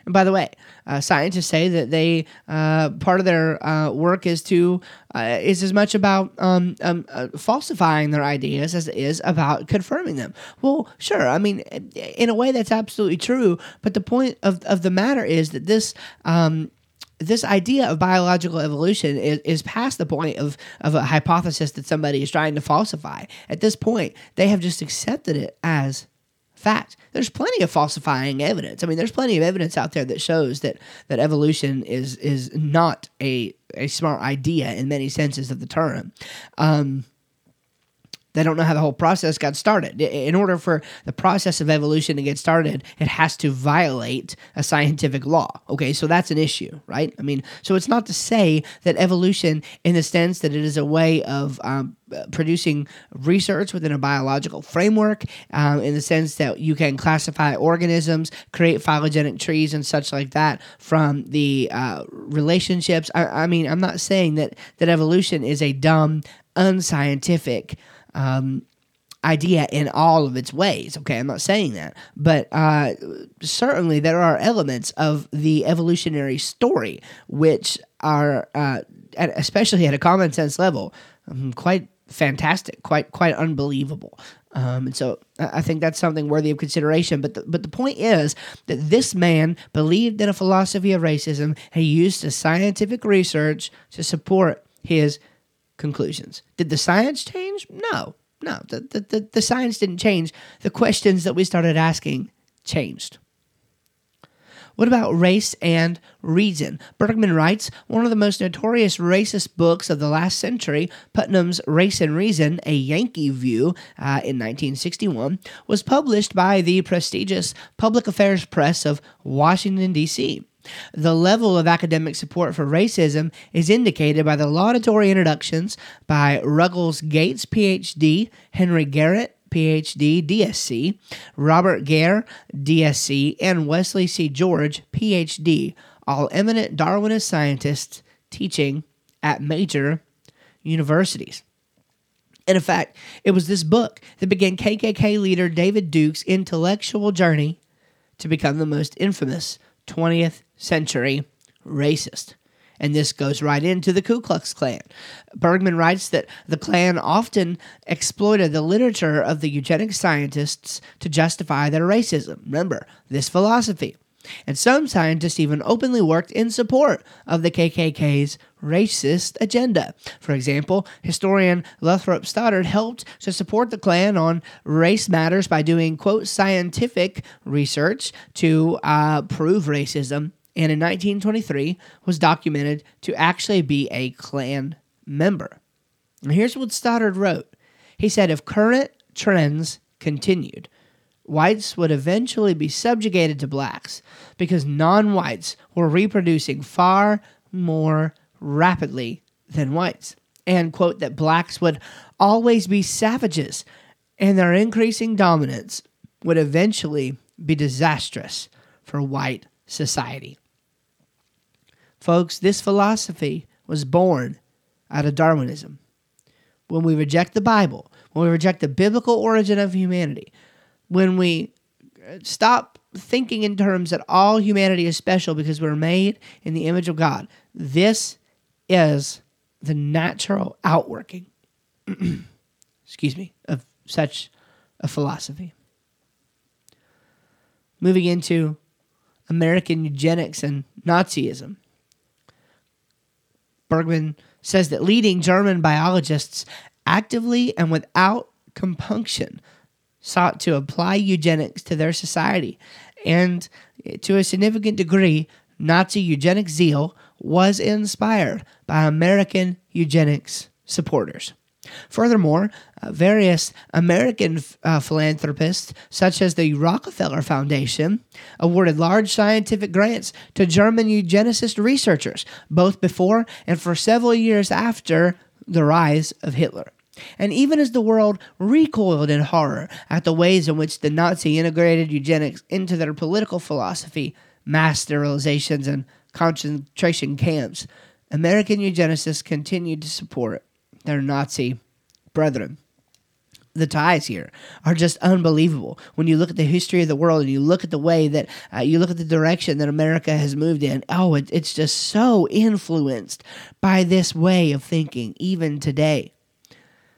And by the way, uh, scientists say that they uh, part of their uh, work is to uh, is as much about um, um, uh, falsifying their ideas as it is about confirming them. Well, sure. I mean, in a way, that's absolutely true. But the point of of the matter is that this. Um, this idea of biological evolution is, is past the point of, of a hypothesis that somebody is trying to falsify. At this point, they have just accepted it as fact. There's plenty of falsifying evidence. I mean, there's plenty of evidence out there that shows that that evolution is is not a a smart idea in many senses of the term. Um, they don't know how the whole process got started. In order for the process of evolution to get started, it has to violate a scientific law. Okay, so that's an issue, right? I mean, so it's not to say that evolution, in the sense that it is a way of um, producing research within a biological framework, um, in the sense that you can classify organisms, create phylogenetic trees, and such like that from the uh, relationships. I, I mean, I'm not saying that that evolution is a dumb, unscientific um, idea in all of its ways. Okay, I'm not saying that, but uh, certainly there are elements of the evolutionary story which are, uh, at, especially at a common sense level, um, quite fantastic, quite quite unbelievable. Um, and so I think that's something worthy of consideration. But the, but the point is that this man believed in a philosophy of racism. He used the scientific research to support his conclusions. Did the science change? No. No, the, the, the, science didn't change. The questions that we started asking changed. What about Race and Reason? Bergman writes one of the most notorious racist books of the last century, Putnam's Race and Reason, a Yankee View, uh, in 1961, was published by the prestigious Public Affairs Press of Washington, D.C. The level of academic support for racism is indicated by the laudatory introductions by Ruggles Gates, PhD, Henry Garrett, PhD, DSc, Robert Gayre, DSc, and Wesley C. George, PhD, all eminent Darwinist scientists teaching at major universities. And in fact, it was this book that began KKK leader David Duke's intellectual journey to become the most infamous 20th century racist and this goes right into the Ku Klux Klan. Bergman writes that the Klan often exploited the literature of the eugenic scientists to justify their racism. Remember, this philosophy. And some scientists even openly worked in support of the KKK's racist agenda. For example, historian Lothrop Stoddard helped to support the Klan on race matters by doing, quote, scientific research to uh, prove racism and in 1923 was documented to actually be a Klan member. And here's what Stoddard wrote He said, If current trends continued, whites would eventually be subjugated to blacks because non whites were reproducing far more rapidly than whites. And, quote, that blacks would always be savages and their increasing dominance would eventually be disastrous for white society. Folks, this philosophy was born out of Darwinism. When we reject the Bible, when we reject the biblical origin of humanity, when we stop thinking in terms that all humanity is special because we're made in the image of God, this is the natural outworking, excuse me, of such a philosophy. Moving into American eugenics and Nazism. Bergman says that leading German biologists actively and without compunction sought to apply eugenics to their society. And to a significant degree, Nazi eugenic zeal was inspired by American eugenics supporters. Furthermore, uh, various American uh, philanthropists, such as the Rockefeller Foundation, awarded large scientific grants to German eugenicist researchers, both before and for several years after the rise of Hitler. And even as the world recoiled in horror at the ways in which the Nazi integrated eugenics into their political philosophy, mass sterilizations, and concentration camps, American eugenicists continued to support their Nazi brethren. The ties here are just unbelievable. When you look at the history of the world and you look at the way that uh, you look at the direction that America has moved in, oh, it, it's just so influenced by this way of thinking, even today.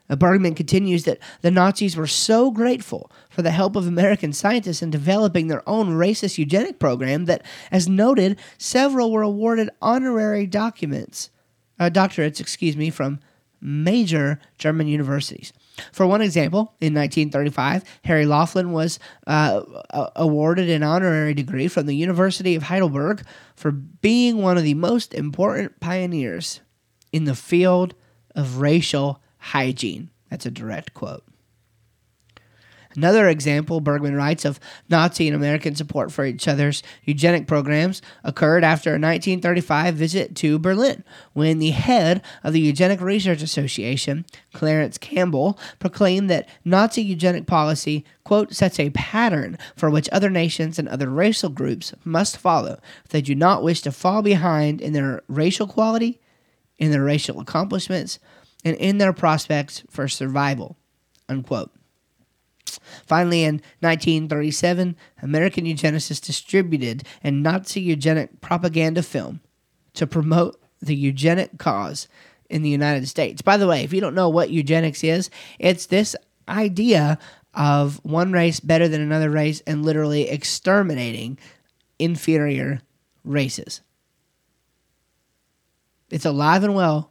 Bergman continues that the Nazis were so grateful for the help of American scientists in developing their own racist eugenic program that, as noted, several were awarded honorary documents, uh, doctorates, excuse me, from major German universities. For one example, in 1935, Harry Laughlin was uh, awarded an honorary degree from the University of Heidelberg for being one of the most important pioneers in the field of racial hygiene. That's a direct quote. Another example, Bergman writes, of Nazi and American support for each other's eugenic programs occurred after a 1935 visit to Berlin, when the head of the Eugenic Research Association, Clarence Campbell, proclaimed that Nazi eugenic policy, quote, sets a pattern for which other nations and other racial groups must follow if they do not wish to fall behind in their racial quality, in their racial accomplishments, and in their prospects for survival, unquote. Finally, in 1937, American eugenicists distributed a Nazi eugenic propaganda film to promote the eugenic cause in the United States. By the way, if you don't know what eugenics is, it's this idea of one race better than another race and literally exterminating inferior races. It's alive and well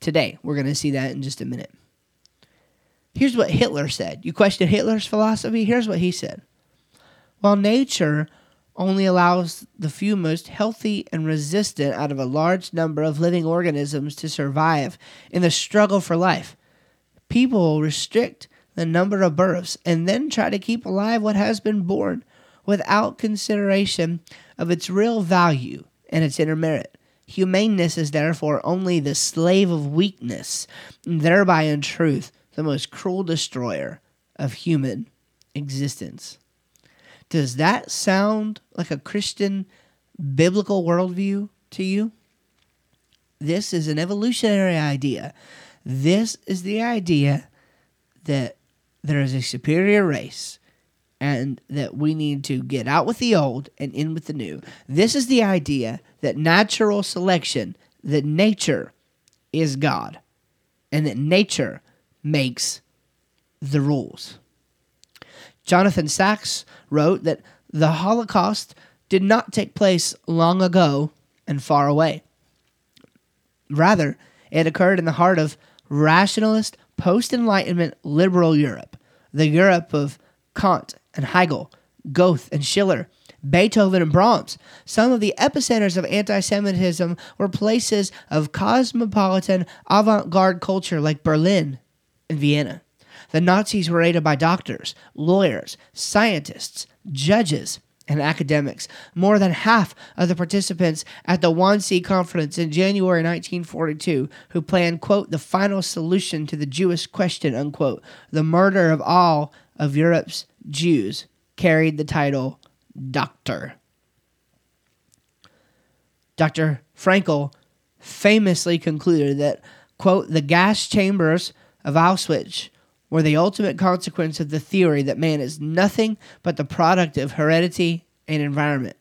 today. We're going to see that in just a minute. Here's what Hitler said. You question Hitler's philosophy? Here's what he said. While nature only allows the few most healthy and resistant out of a large number of living organisms to survive in the struggle for life, people restrict the number of births and then try to keep alive what has been born without consideration of its real value and its inner merit. Humaneness is therefore only the slave of weakness, and thereby, in truth, the most cruel destroyer of human existence. Does that sound like a Christian biblical worldview to you? This is an evolutionary idea. This is the idea that there is a superior race and that we need to get out with the old and in with the new. This is the idea that natural selection, that nature is God, and that nature makes the rules. Jonathan Sacks wrote that the Holocaust did not take place long ago and far away. Rather, it occurred in the heart of rationalist, post Enlightenment liberal Europe, the Europe of Kant and Hegel, Goethe and Schiller, Beethoven and Brahms. Some of the epicenters of anti Semitism were places of cosmopolitan avant garde culture like Berlin and Vienna. The Nazis were aided by doctors, lawyers, scientists, judges, and academics. More than half of the participants at the Wannsee Conference in January 1942, who planned, quote, the final solution to the Jewish question, unquote, the murder of all of Europe's Jews, carried the title Doctor. Dr. Frankl famously concluded that, quote, the gas chambers of Auschwitz were the ultimate consequence of the theory that man is nothing but the product of heredity and environment,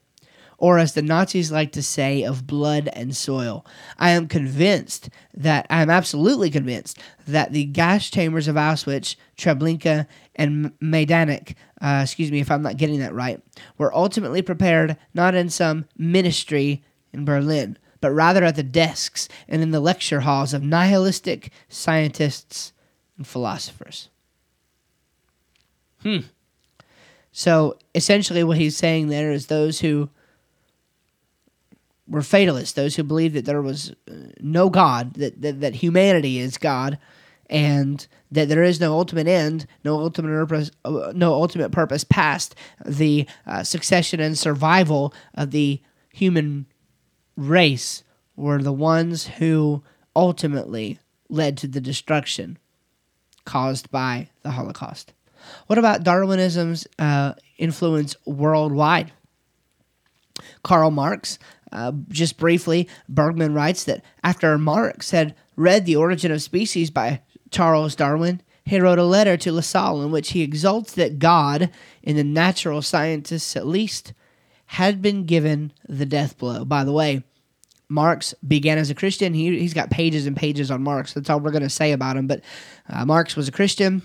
or as the Nazis like to say, of blood and soil. I am convinced that, I am absolutely convinced that the gas chambers of Auschwitz, Treblinka, and Majdanek, uh, excuse me if I'm not getting that right, were ultimately prepared not in some ministry in Berlin, but rather at the desks and in the lecture halls of nihilistic scientists and philosophers. Hmm. So essentially, what he's saying there is those who were fatalists, those who believed that there was uh, no God, that, that, that humanity is God, and that there is no ultimate end, no ultimate purpose, uh, no ultimate purpose past the uh, succession and survival of the human race, were the ones who ultimately led to the destruction caused by the Holocaust. What about Darwinism's uh, influence worldwide? Karl Marx, uh, just briefly, Bergman writes that after Marx had read The Origin of Species by Charles Darwin, he wrote a letter to Lassalle in which he exults that God, in the natural scientists at least, had been given the death blow. By the way, Marx began as a Christian. He, he's got pages and pages on Marx. That's all we're going to say about him. But uh, Marx was a Christian.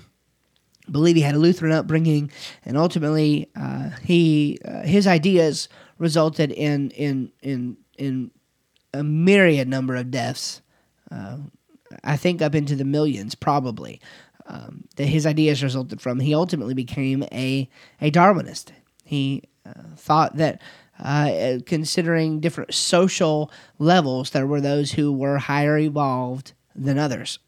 I believe he had a Lutheran upbringing, and ultimately, uh, he uh, his ideas resulted in in in in a myriad number of deaths. Uh, I think up into the millions, probably. Um, that his ideas resulted from. He ultimately became a a Darwinist. He uh, thought that uh, considering different social levels, there were those who were higher evolved than others.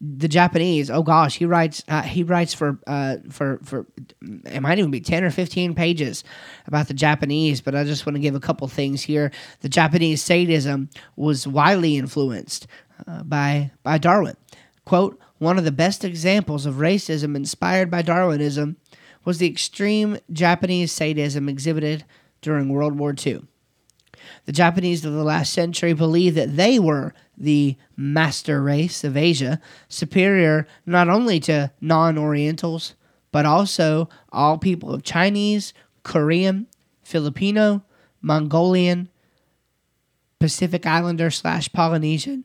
The Japanese, oh gosh, he writes uh, he writes for uh, for for it might even be ten or fifteen pages about the Japanese, but I just want to give a couple things here. The Japanese sadism was widely influenced uh, by by Darwin. Quote: One of the best examples of racism inspired by Darwinism was the extreme Japanese sadism exhibited during World War II. The Japanese of the last century believed that they were the master race of Asia, superior not only to non Orientals, but also all people of Chinese, Korean, Filipino, Mongolian, Pacific Islander slash Polynesian,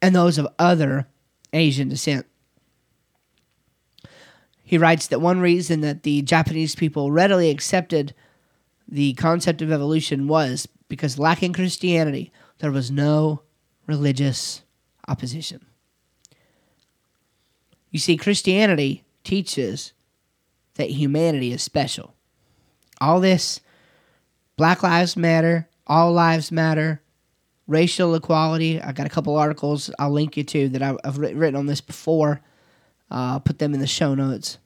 and those of other Asian descent. He writes that one reason that the Japanese people readily accepted the concept of evolution was because lacking Christianity, there was no religious opposition. You see, Christianity teaches that humanity is special. All this Black Lives Matter, All Lives Matter, racial equality. I got a couple articles I'll link you to that I've written on this before. Uh, I'll put them in the show notes.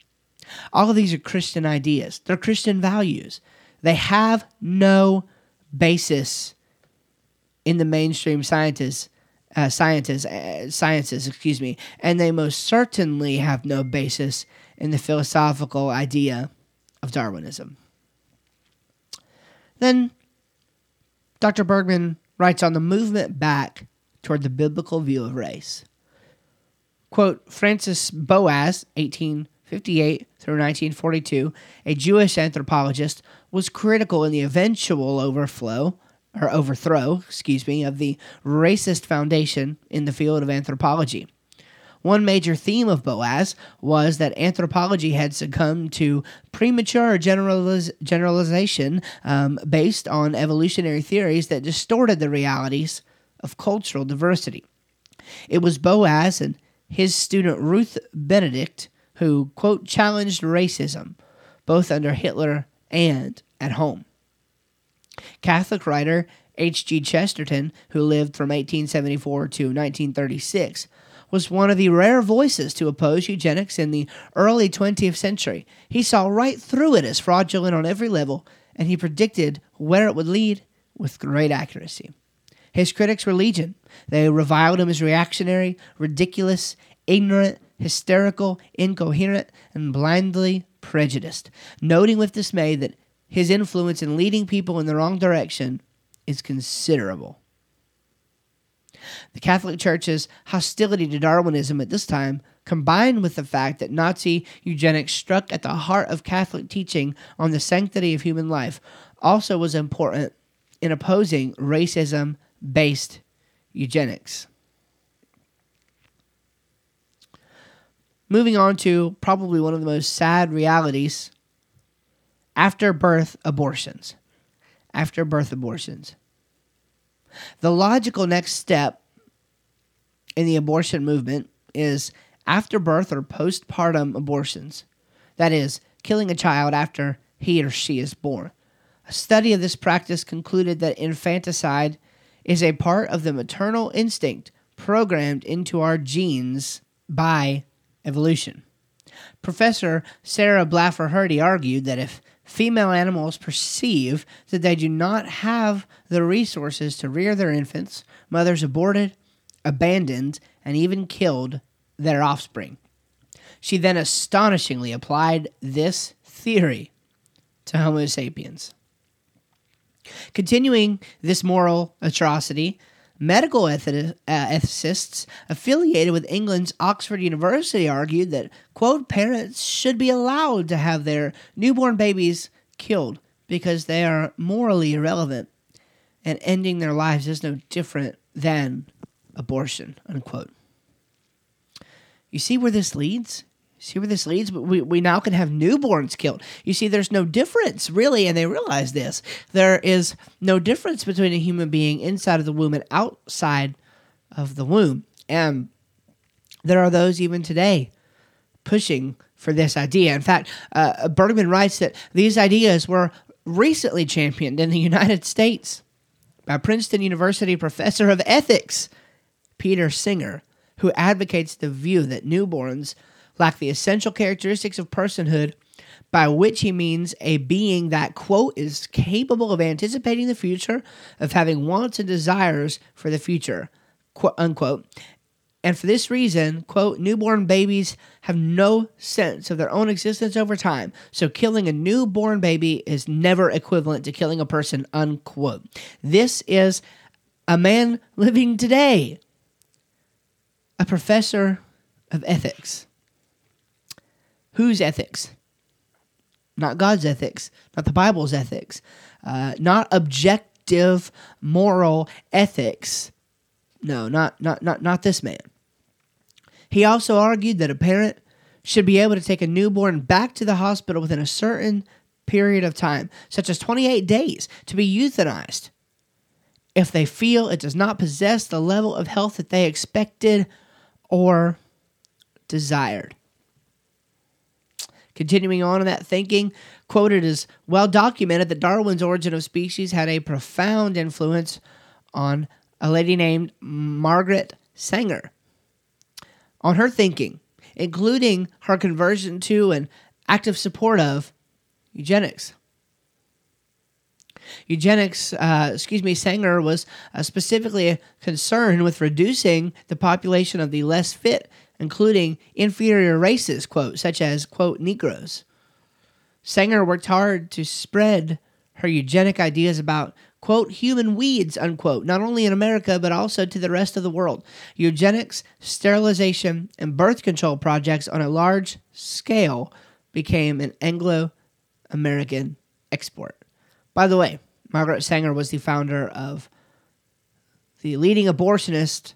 All of these are Christian ideas, they're Christian values. They have no basis in the mainstream scientists uh, scientists, uh, sciences, excuse me, and they most certainly have no basis in the philosophical idea of Darwinism. Then Dr. Bergman writes on the movement back toward the biblical view of race. Quote Francis Boas, 1858 through 1942, a Jewish anthropologist, was critical in the eventual overflow or overthrow, excuse me, of the racist foundation in the field of anthropology. One major theme of Boas was that anthropology had succumbed to premature generaliz- generalization um, based on evolutionary theories that distorted the realities of cultural diversity. It was Boas and his student Ruth Benedict who, quote, challenged racism, both under Hitler and at home. Catholic writer H.G. Chesterton, who lived from 1874 to 1936, was one of the rare voices to oppose eugenics in the early 20th century. He saw right through it as fraudulent on every level, and he predicted where it would lead with great accuracy. His critics were legion. They reviled him as reactionary, ridiculous, ignorant, hysterical, incoherent, and blindly prejudiced, noting with dismay that his influence in leading people in the wrong direction is considerable. The Catholic Church's hostility to Darwinism at this time, combined with the fact that Nazi eugenics struck at the heart of Catholic teaching on the sanctity of human life, also was important in opposing racism based eugenics. Moving on to probably one of the most sad realities after birth abortions. After birth abortions. The logical next step in the abortion movement is after birth or postpartum abortions. That is, killing a child after he or she is born. A study of this practice concluded that infanticide is a part of the maternal instinct programmed into our genes by evolution. Professor Sarah Blaffer Hrdy argued that if female animals perceive that they do not have the resources to rear their infants, mothers aborted, abandoned, and even killed their offspring. She then astonishingly applied this theory to Homo sapiens. Continuing this moral atrocity, medical uh, ethicists affiliated with England's Oxford University argued that, quote, parents should be allowed to have their newborn babies killed because they are morally irrelevant and ending their lives is no different than abortion, unquote. You see where this leads? See where this leads? But We, we now can have newborns killed. You see, there's no difference, really, and they realize this. There is no difference between a human being inside of the womb and outside of the womb. And there are those even today pushing for this idea. In fact, uh, Bergman writes that these ideas were recently championed in the United States by Princeton University professor of ethics, Peter Singer, who advocates the view that newborns lack the essential characteristics of personhood, by which he means a being that, quote, is capable of anticipating the future, of having wants and desires for the future, quote, unquote. And for this reason, quote, newborn babies have no sense of their own existence over time. So killing a newborn baby is never equivalent to killing a person, unquote. This is a man living today, a professor of ethics. Whose ethics? Not God's ethics, not the Bible's ethics, uh, not objective moral ethics. No, not, not, not, not this man. He also argued that a parent should be able to take a newborn back to the hospital within a certain period of time, such as 28 days, to be euthanized if they feel it does not possess the level of health that they expected or desired. Continuing on in that thinking, quoted as well documented that Darwin's Origin of Species had a profound influence on a lady named Margaret Sanger. On her thinking, including her conversion to and active support of eugenics. Eugenics, uh, excuse me, Sanger was uh, specifically concerned with reducing the population of the less fit including inferior races, quote, such as, quote, Negroes. Sanger worked hard to spread her eugenic ideas about, quote, human weeds, unquote, not only in America, but also to the rest of the world. Eugenics, sterilization, and birth control projects on a large scale became an Anglo American export. By the way, Margaret Sanger was the founder of the leading abortionist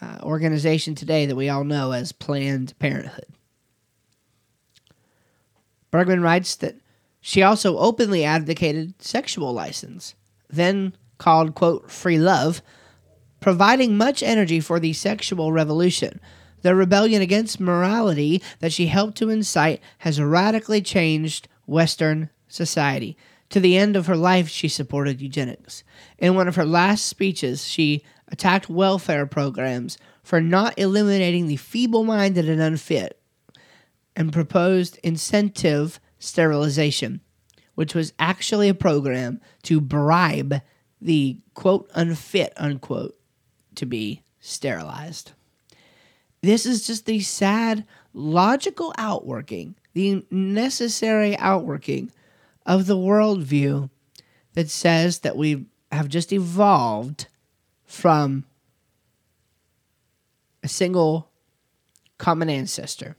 uh, organization today that we all know as Planned Parenthood. Bergman writes that she also openly advocated sexual license, then called, quote, free love, providing much energy for the sexual revolution. The rebellion against morality that she helped to incite has radically changed Western society. To the end of her life, she supported eugenics. In one of her last speeches, she attacked welfare programs for not eliminating the feeble minded and unfit, and proposed incentive sterilization, which was actually a program to bribe the quote unfit unquote to be sterilized. This is just the sad logical outworking, the necessary outworking of the worldview that says that we have just evolved from a single common ancestor.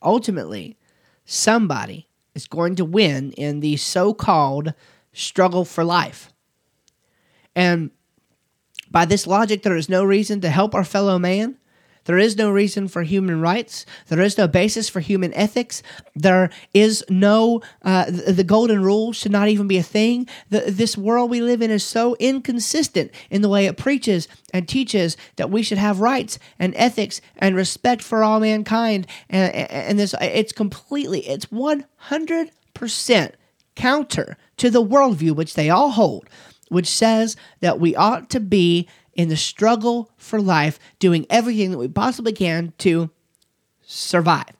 Ultimately, somebody is going to win in the so called struggle for life. And by this logic, there is no reason to help our fellow man. There is no reason for human rights. There is no basis for human ethics. There is no, uh, the, golden rule should not even be a thing. The, this world we live in is so inconsistent in the way it preaches and teaches that we should have rights and ethics and respect for all mankind. And, and this, it's completely, it's 100% counter to the worldview which they all hold, which says that we ought to be in the struggle for life, doing everything that we possibly can to survive.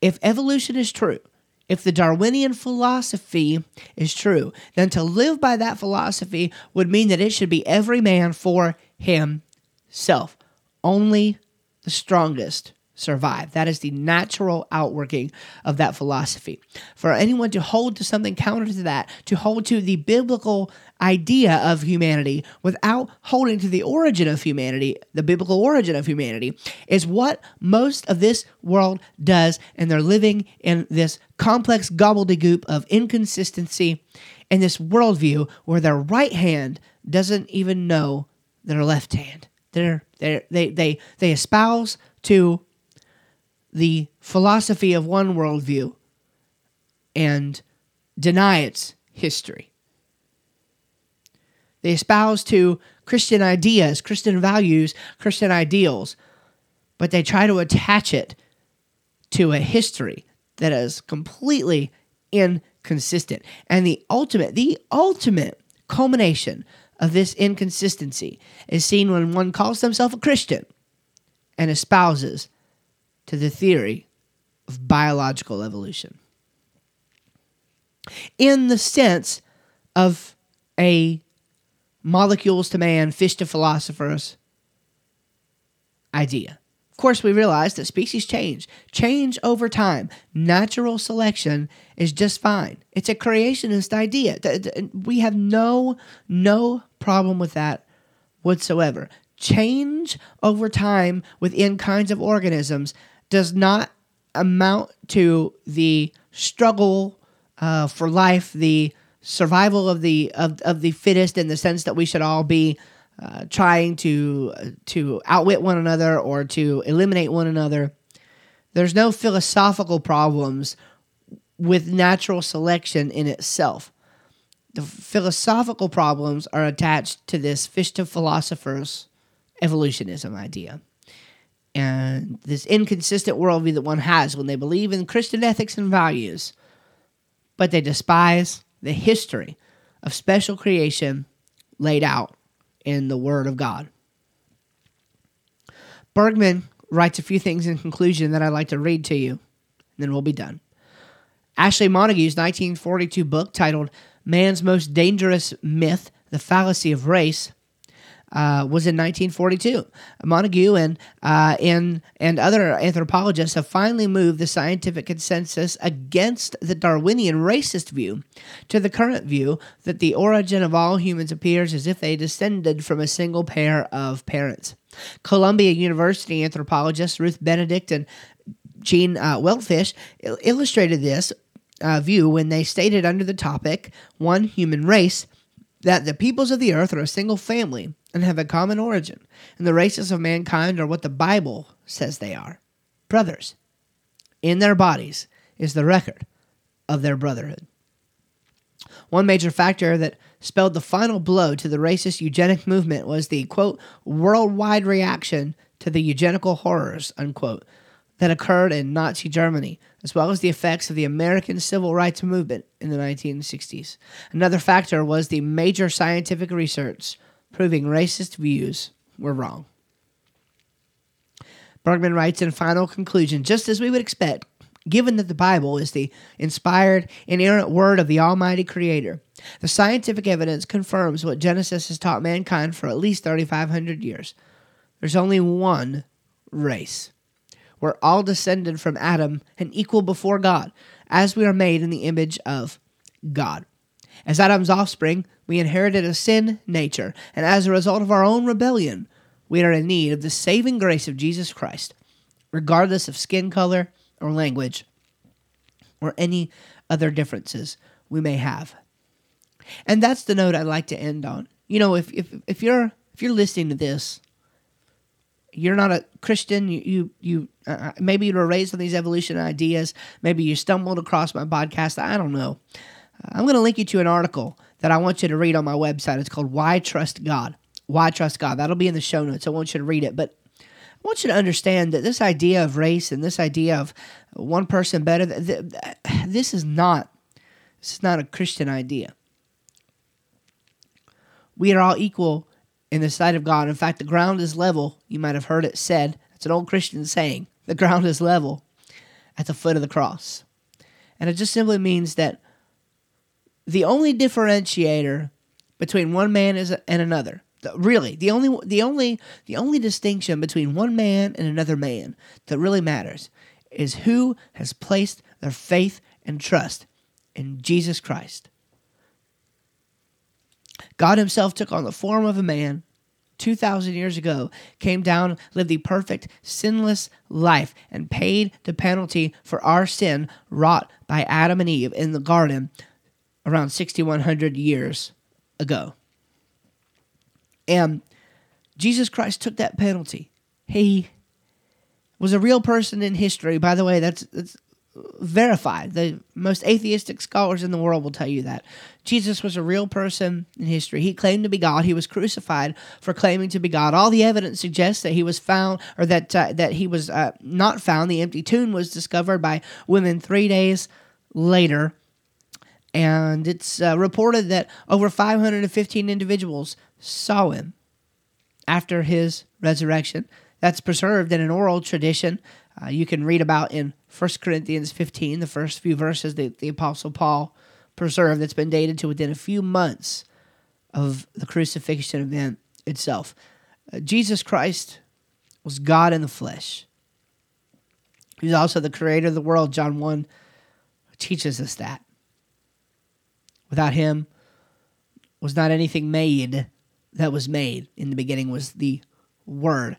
If evolution is true, if the Darwinian philosophy is true, then to live by that philosophy would mean that it should be every man for himself. Only the strongest survive. That is the natural outworking of that philosophy. For anyone to hold to something counter to that, to hold to the biblical idea of humanity without holding to the origin of humanity, the biblical origin of humanity, is what most of this world does. And they're living in this complex gobbledygook of inconsistency and this worldview where their right hand doesn't even know their left hand. They're, they're, they, they, they espouse to the philosophy of one worldview and deny its history. They espouse to Christian ideas, Christian values, Christian ideals, but they try to attach it to a history that is completely inconsistent. And the ultimate, the ultimate culmination of this inconsistency is seen when one calls themselves a Christian and espouses to the theory of biological evolution. In the sense of a molecules to man, fish to philosophers idea. Of course, we realize that species change, change over time. Natural selection is just fine. It's a creationist idea. We have no no problem with that whatsoever. Change over time within kinds of organisms does not amount to the struggle uh, for life, the survival of the of, of the fittest in the sense that we should all be uh, trying to to outwit one another or to eliminate one another. There's no philosophical problems with natural selection in itself. The philosophical problems are attached to this fish to philosophers evolutionism idea. And this inconsistent worldview that one has when they believe in Christian ethics and values, but they despise the history of special creation laid out in the Word of God. Bergman writes a few things in conclusion that I'd like to read to you, and then we'll be done. Ashley Montagu's 1942 book titled Man's Most Dangerous Myth The Fallacy of Race uh, was in 1942. Montagu and uh, and and other anthropologists have finally moved the scientific consensus against the Darwinian racist view to the current view that the origin of all humans appears as if they descended from a single pair of parents. Columbia University anthropologists Ruth Benedict and Gene uh, Weltfish illustrated this uh, view when they stated under the topic one human race that the peoples of the earth are a single family and have a common origin, and the races of mankind are what the Bible says they are brothers. In their bodies is the record of their brotherhood. One major factor that spelled the final blow to the racist eugenic movement was the quote worldwide reaction to the eugenical horrors unquote that occurred in Nazi Germany, as well as the effects of the American civil rights movement in the 1960s. Another factor was the major scientific research proving racist views were wrong. Bergman writes in final conclusion just as we would expect, given that the Bible is the inspired, inerrant word of the Almighty Creator, the scientific evidence confirms what Genesis has taught mankind for at least 3,500 years. There's only one race. We're all descended from Adam and equal before God, as we are made in the image of God. As Adam's offspring, we inherited a sin nature, and as a result of our own rebellion, we are in need of the saving grace of Jesus Christ, regardless of skin color or language or any other differences we may have. And that's the note I'd like to end on. You know, if if, if you're if you're listening to this, you're not a Christian. You you, you uh, uh maybe you were raised on these evolution ideas. Maybe you stumbled across my podcast. I don't know. I'm going to link you to an article that I want you to read on my website. It's called Why Trust God. Why Trust God. That'll be in the show notes. I want you to read it. But I want you to understand that this idea of race and this idea of one person better, this is not this is not a Christian idea. We are all equal in the sight of God. In fact, the ground is level. You might have heard it said. It's an old Christian saying. The ground is level at the foot of the cross. And it just simply means that the only differentiator between one man is and another really the only the only the only distinction between one man and another man that really matters is who has placed their faith and trust in Jesus Christ. God himself took on the form of a man 2000 years ago, came down, lived the perfect sinless life and paid the penalty for our sin wrought by Adam and Eve in the garden around 6,100 years ago. And Jesus Christ took that penalty. He was a real person in history. By the way, that's, that's verified. The most atheistic scholars in the world will tell you that. Jesus was a real person in history. He claimed to be God. He was crucified for claiming to be God. All the evidence suggests that he was found, or that uh, that he was uh, not found. The empty tomb was discovered by women three days later and it's uh, reported that over 515 individuals saw him after his resurrection. That's preserved in an oral tradition uh, you can read about in 1 Corinthians 15, the first few verses that the Apostle Paul preserved that's been dated to within a few months of the crucifixion event itself. Uh, Jesus Christ was God in the flesh. He's also the creator of the world. John 1 teaches us that. Without him was not anything made that was made. In the beginning was the Word.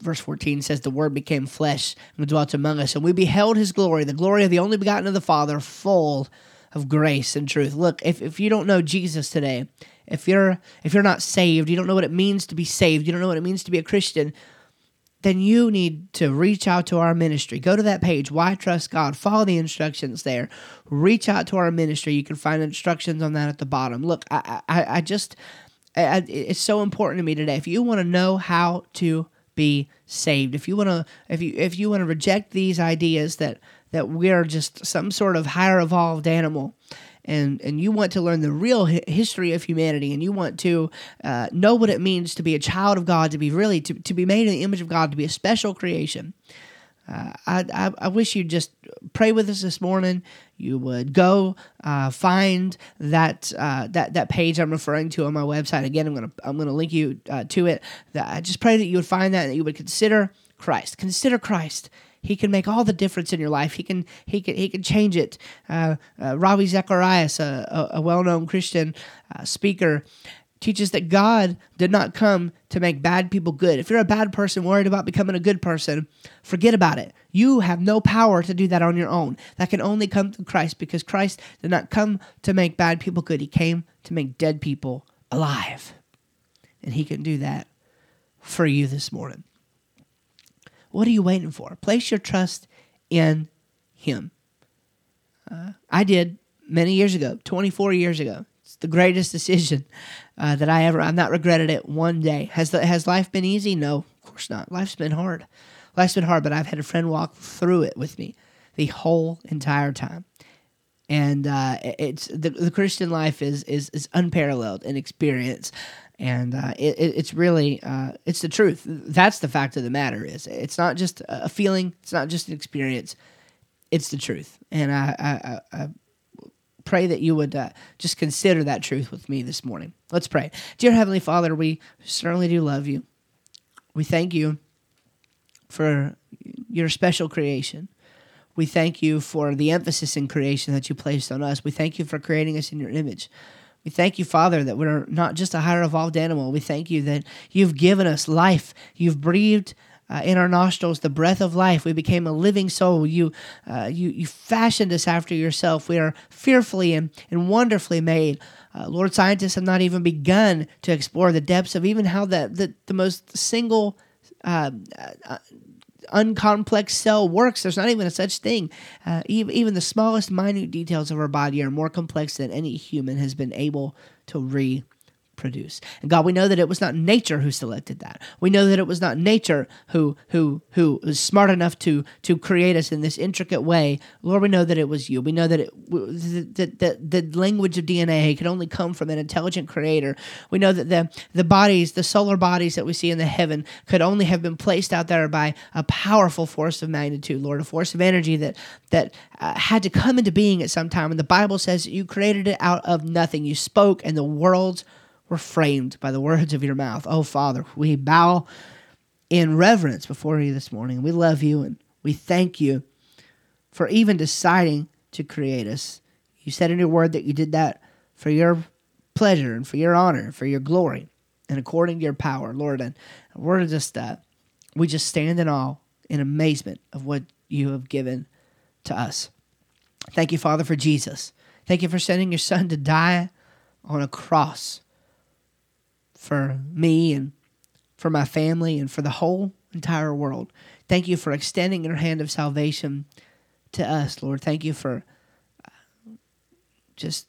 Verse 14 says, The Word became flesh and dwelt among us, and we beheld his glory, the glory of the only begotten of the Father, full of grace and truth. Look, if, if you don't know Jesus today, if you're if you're not saved, you don't know what it means to be saved, you don't know what it means to be a Christian, then you need to reach out to our ministry. Go to that page, Why Trust God. Follow the instructions there. Reach out to our ministry. You can find instructions on that at the bottom. Look, I, I, I just, I, it's so important to me today. If you want to know how to be saved. If you want to if you if you want to reject these ideas that that we're just some sort of higher evolved animal and and you want to learn the real hi- history of humanity and you want to uh, know what it means to be a child of God to be really to, to be made in the image of God to be a special creation uh, I, I, I wish you'd just pray with us this morning. You would go uh, find that uh, that that page I'm referring to on my website. Again, I'm gonna I'm gonna link you uh, to it. That I just pray that you would find that and that you would consider Christ. Consider Christ. He can make all the difference in your life. He can he can he can change it. Uh, uh, Ravi Zacharias, a, a, a well-known Christian uh, speaker, teaches that God did not come to make bad people good. If you're a bad person worried about becoming a good person, forget about it. You have no power to do that on your own. That can only come through Christ because Christ did not come to make bad people good. He came to make dead people alive. And He can do that for you this morning. What are you waiting for? Place your trust in Him. Uh, I did many years ago, 24 years ago. It's the greatest decision uh, that I ever. I've not regretted it one day. Has the, has life been easy? No, of course not. Life's been hard. Life's been hard, but I've had a friend walk through it with me the whole entire time. And uh, it's the, the Christian life is, is is unparalleled in experience, and uh, it, it's really uh, it's the truth. That's the fact of the matter. Is it's not just a feeling. It's not just an experience. It's the truth, and I, I, I pray that you would uh, just consider that truth with me this morning. Let's pray. Dear Heavenly Father, we certainly do love you. We thank you for your special creation. We thank you for the emphasis in creation that you placed on us. We thank you for creating us in your image. We thank you, Father, that we're not just a higher evolved animal. We thank you that you've given us life. You've breathed uh, in our nostrils the breath of life. We became a living soul. You, uh, you, you fashioned us after yourself. We are fearfully and, and wonderfully made. Uh, Lord, scientists have not even begun to explore the depths of even how the, the, the most single uh, uh, uncomplex cell works. There's not even a such thing. Uh, even, even the smallest minute details of our body are more complex than any human has been able to re produce. And God, we know that it was not nature who selected that. We know that it was not nature who who who was smart enough to to create us in this intricate way. Lord, we know that it was you. We know that it that the, language of DNA can only come from an intelligent creator. We know that the the bodies, the solar bodies that we see in the heaven could only have been placed out there by a powerful force of magnitude, Lord, a force of energy that that uh, had to come into being at some time. And the Bible says you created it out of nothing. You spoke and the worlds were framed by the words of your mouth. Oh, Father, we bow in reverence before you this morning. We love you and we thank you for even deciding to create us. You said in your word that you did that for your pleasure and for your honor, for your glory, and according to your power, Lord. And we're just, uh, we just stand in awe, in amazement of what you have given to us. Thank you, Father, for Jesus. Thank you for sending your Son to die on a cross for me and for my family and for the whole entire world. Thank you for extending your hand of salvation to us, Lord. Thank you for uh, just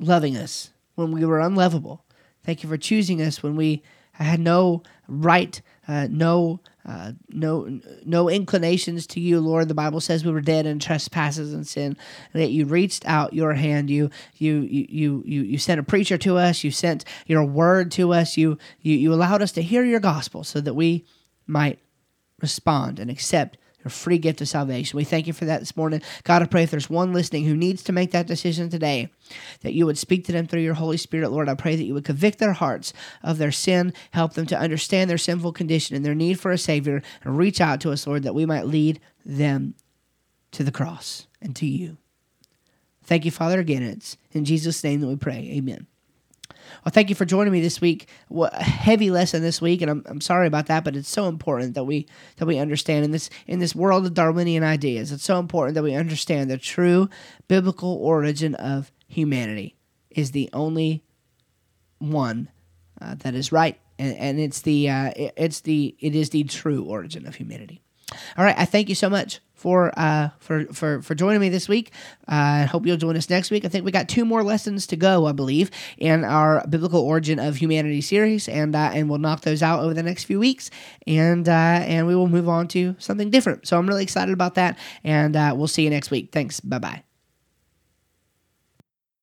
loving us when we were unlovable. Thank you for choosing us when we had no right, uh, no uh, no no inclinations to you, Lord. The Bible says we were dead in trespasses and sin, and that you reached out your hand. You you you you you sent a preacher to us. You sent your word to us. You you you allowed us to hear your gospel so that we might respond and accept your free gift of salvation. We thank you for that this morning. God, I pray if there's one listening who needs to make that decision today, that you would speak to them through your Holy Spirit, Lord. I pray that you would convict their hearts of their sin, help them to understand their sinful condition and their need for a Savior, and reach out to us, Lord, that we might lead them to the cross and to you. Thank you, Father, again. It's in Jesus' name that we pray. Amen. Well, thank you for joining me this week. a heavy lesson this week, and I'm, I'm sorry about that, but it's so important that we that we understand in this in this world of Darwinian ideas. It's so important that we understand the true biblical origin of humanity is the only one uh, that is right, and, and it's the uh, it's the it is the true origin of humanity. All right, I thank you so much for uh, for for for joining me this week. I uh, hope you'll join us next week. I think we got two more lessons to go, I believe, in our biblical origin of humanity series, and uh, and we'll knock those out over the next few weeks, and uh, and we will move on to something different. So I'm really excited about that, and uh, we'll see you next week. Thanks. Bye bye.